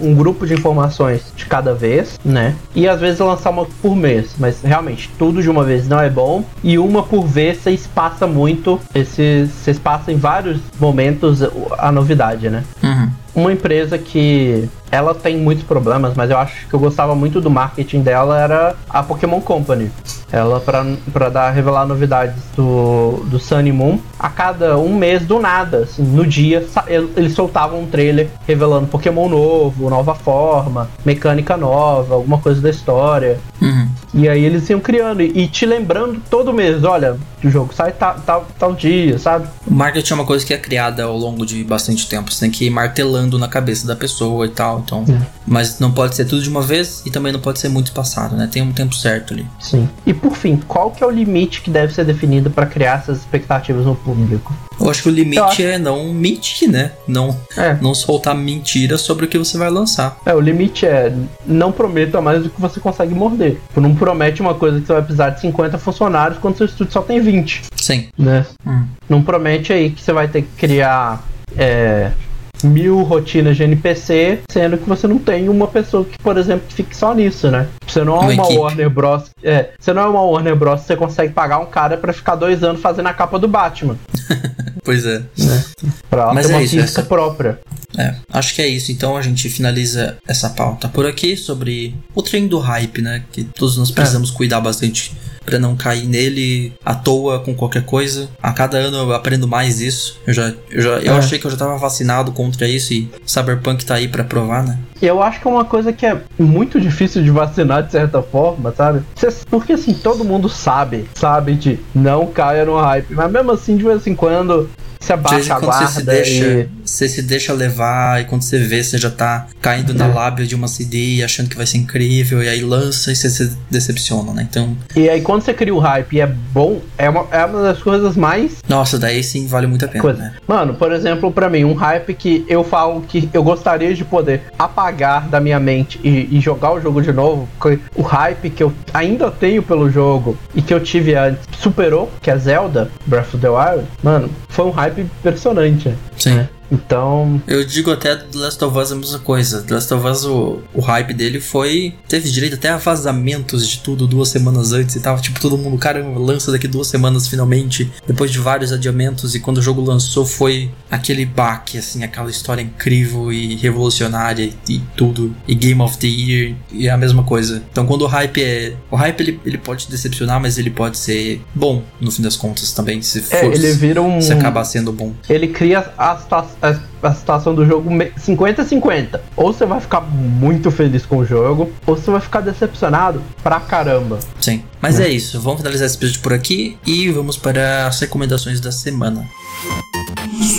um grupo de informações de cada vez, né? E às vezes lançar uma por mês. Mas realmente, tudo de uma vez não é bom. E uma por vez você espaça muito. Você espaça em vários momentos a novidade, né? Uhum. Uma empresa que ela tem muitos problemas, mas eu acho que eu gostava muito do marketing dela era a Pokémon Company. Ela, pra, pra dar, revelar novidades do, do Sun e Moon, a cada um mês do nada, assim, no dia, eles soltavam um trailer revelando Pokémon novo, nova forma, mecânica nova, alguma coisa da história. Uhum. E aí eles iam criando e, te lembrando todo mês, olha, o jogo sai tal, tal, tal dia, sabe? O marketing é uma coisa que é criada ao longo de bastante tempo. Você tem que ir martelando na cabeça da pessoa e tal. Então, É. Mas não pode ser tudo de uma vez e também não pode ser muito espaçado, né? Tem um tempo certo ali. Sim. E por fim, qual que é o limite que deve ser definido para criar essas expectativas no público? Eu acho que o limite é não mentir, né? Não, É. não soltar mentira sobre o que você vai lançar. É, o limite é não prometa mais do que você consegue morder. Tipo, Não promete uma coisa que você vai precisar de 50 funcionários quando seu estúdio só tem 20, Sim. né? Hum. Não promete aí que você vai ter que criar é, mil rotinas de NPC, sendo que você não tem uma pessoa que, por exemplo, que fique só nisso, né? Você não é Uma uma. Warner Bros. É, você não é uma Warner Bros. Você consegue pagar um cara pra ficar dois anos fazendo a capa do Batman. Pois é. Pra ela Mas ter é uma isso, essa- própria. É, acho que é isso. Então a gente finaliza essa pauta por aqui sobre o trem do hype, né? Que todos nós precisamos cuidar bastante pra não cair nele à toa com qualquer coisa. A cada ano eu aprendo mais isso. Eu já, eu, já, eu É. achei que eu já tava vacinado contra isso e Cyberpunk tá aí pra provar, né? E eu acho que é uma coisa que é muito difícil de vacinar de certa forma, sabe? Porque assim, todo mundo sabe, sabe de não caia no hype. Mas mesmo assim, de vez em quando, se abaixa a você se guarda deixa, e... você se deixa levar e quando você vê, você já tá caindo na É. lábia de uma CD achando que vai ser incrível e aí lança e você se decepciona, né? Então, E aí quando você cria o hype e é bom, é uma, é uma das coisas mais nossa, daí sim vale muito a pena, coisa. né? Mano, por exemplo, pra mim, um hype que eu falo que eu gostaria de poder apagar da minha mente e, e jogar o jogo de novo, que o hype que eu ainda tenho pelo jogo e que eu tive antes superou, que é Zelda Breath of the Wild, mano, foi um hype impressionante. Sim. né? Então, Eu digo até do The Last of Us a mesma coisa. The Last of Us, o, o hype dele foi. Teve direito até a vazamentos de tudo duas semanas antes e tava tipo todo mundo, caramba, lança daqui duas semanas finalmente, depois de vários adiamentos. E quando o jogo lançou foi aquele baque, assim, aquela história incrível e revolucionária e, e tudo. E Game of the Year e é a mesma coisa. Então quando o hype é. O hype ele, ele pode decepcionar, mas ele pode ser bom no fim das contas também. Se for. é, ele vira um. se acabar sendo bom. Ele cria a, situa- a- a situação do jogo me- 50-50. Ou você vai ficar muito feliz com o jogo, ou você vai ficar decepcionado pra caramba. Sim. Mas é isso. Vamos finalizar esse episódio por aqui e vamos para as recomendações da semana.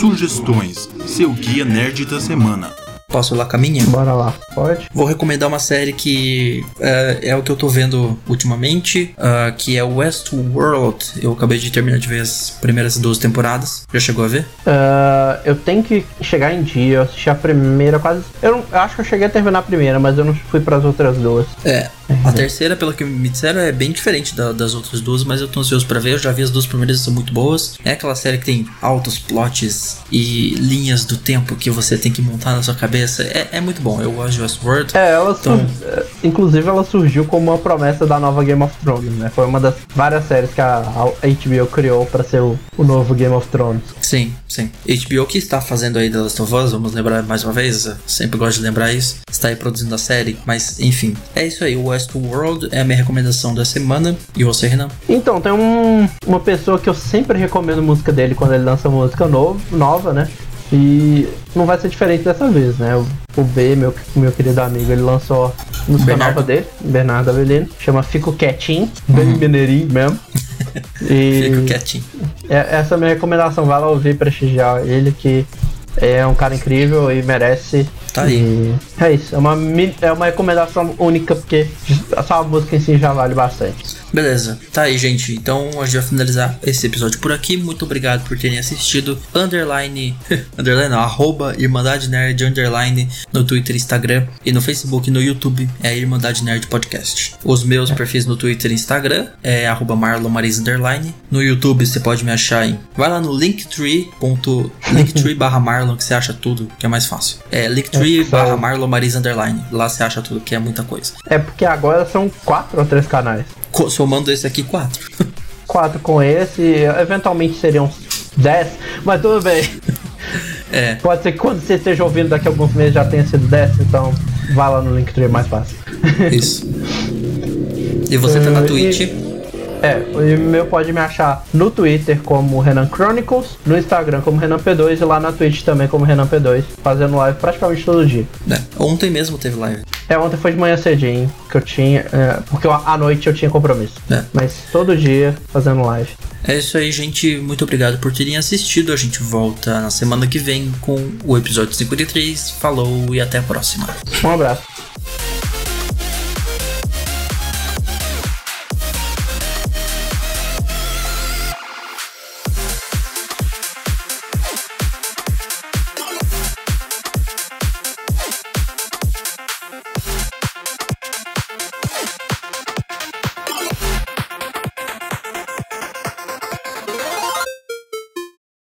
Sugestões, seu guia nerd da semana. Posso ir lá com a minha? Bora lá. Pode. Vou recomendar uma série que é, é o que eu tô vendo ultimamente, uh, que é Westworld. Eu acabei de terminar de ver as primeiras duas temporadas. Já chegou a ver? Uh, eu tenho que chegar em dia. Eu assisti a primeira quase. Eu, não, eu acho que eu cheguei a terminar a primeira, mas eu não fui para as outras duas. É. A terceira, pelo que me disseram, é bem diferente da, das outras duas, mas eu tô ansioso pra ver. Eu já vi as duas primeiras, são muito boas. É aquela série que tem altos plots e linhas do tempo que você tem que montar na sua cabeça. É, é muito bom. Eu gosto de Westworld. É, ela então... sur... inclusive ela surgiu como uma promessa da nova Game of Thrones, né? Foi uma das várias séries que a, HBO criou para ser o, o, novo Game of Thrones. Sim, sim. HBO que está fazendo aí The Last of Us, vamos lembrar mais uma vez, sempre gosto de lembrar isso. Está aí produzindo a série, mas enfim. É isso aí, o Westworld é a minha recomendação da semana. E você, Renan? Então, tem um, uma pessoa que eu sempre recomendo música dele quando ele lança música novo, nova, né? E não vai ser diferente dessa vez, né? O B, meu, meu querido amigo, ele lançou Bernardo. nova dele, Bernardo Avelino, chama Fico Quietinho, bem uhum. mineirinho mesmo. E Fico quietinho. É, essa é a minha recomendação, vai lá ouvir, prestigiar ele, que é um cara incrível e merece. Tá aí. E é isso. É uma, é uma recomendação única, porque só a música em si já vale bastante. Beleza, tá aí, gente. Então a gente vai finalizar esse episódio por aqui. Muito obrigado por terem assistido. Underline, underline não, arroba Irmandade Nerd, underline no Twitter, Instagram e no Facebook e no YouTube é Irmandade Nerd Podcast. Os meus perfis no Twitter e Instagram é arroba Marlon underline. No YouTube você pode me achar em. Vai lá no linktree. linktree barra Marlon que você acha tudo, que é mais fácil. É linktree é, barra Marlon underline. Lá você acha tudo, que é muita coisa. É porque agora são quatro ou três canais somando esse aqui, quatro. quatro com esse, eventualmente seriam dez, mas tudo bem. É. Pode ser que quando você esteja ouvindo daqui a alguns meses já tenha sido 10, então vá lá no Linktree, é mais fácil. Isso. E você tá na Twitch? E... É, o meu pode me achar no Twitter como Renan Chronicles, no Instagram como Renan P2 e lá na Twitch também como Renan P2, fazendo live praticamente todo dia. É, ontem mesmo teve live. É, ontem foi de manhã cedinho que eu tinha, é, porque à noite eu tinha compromisso. É. Mas todo dia fazendo live. É isso aí, gente. Muito obrigado por terem assistido. A gente volta na semana que vem com o episódio 53. Falou e até a próxima. Um abraço.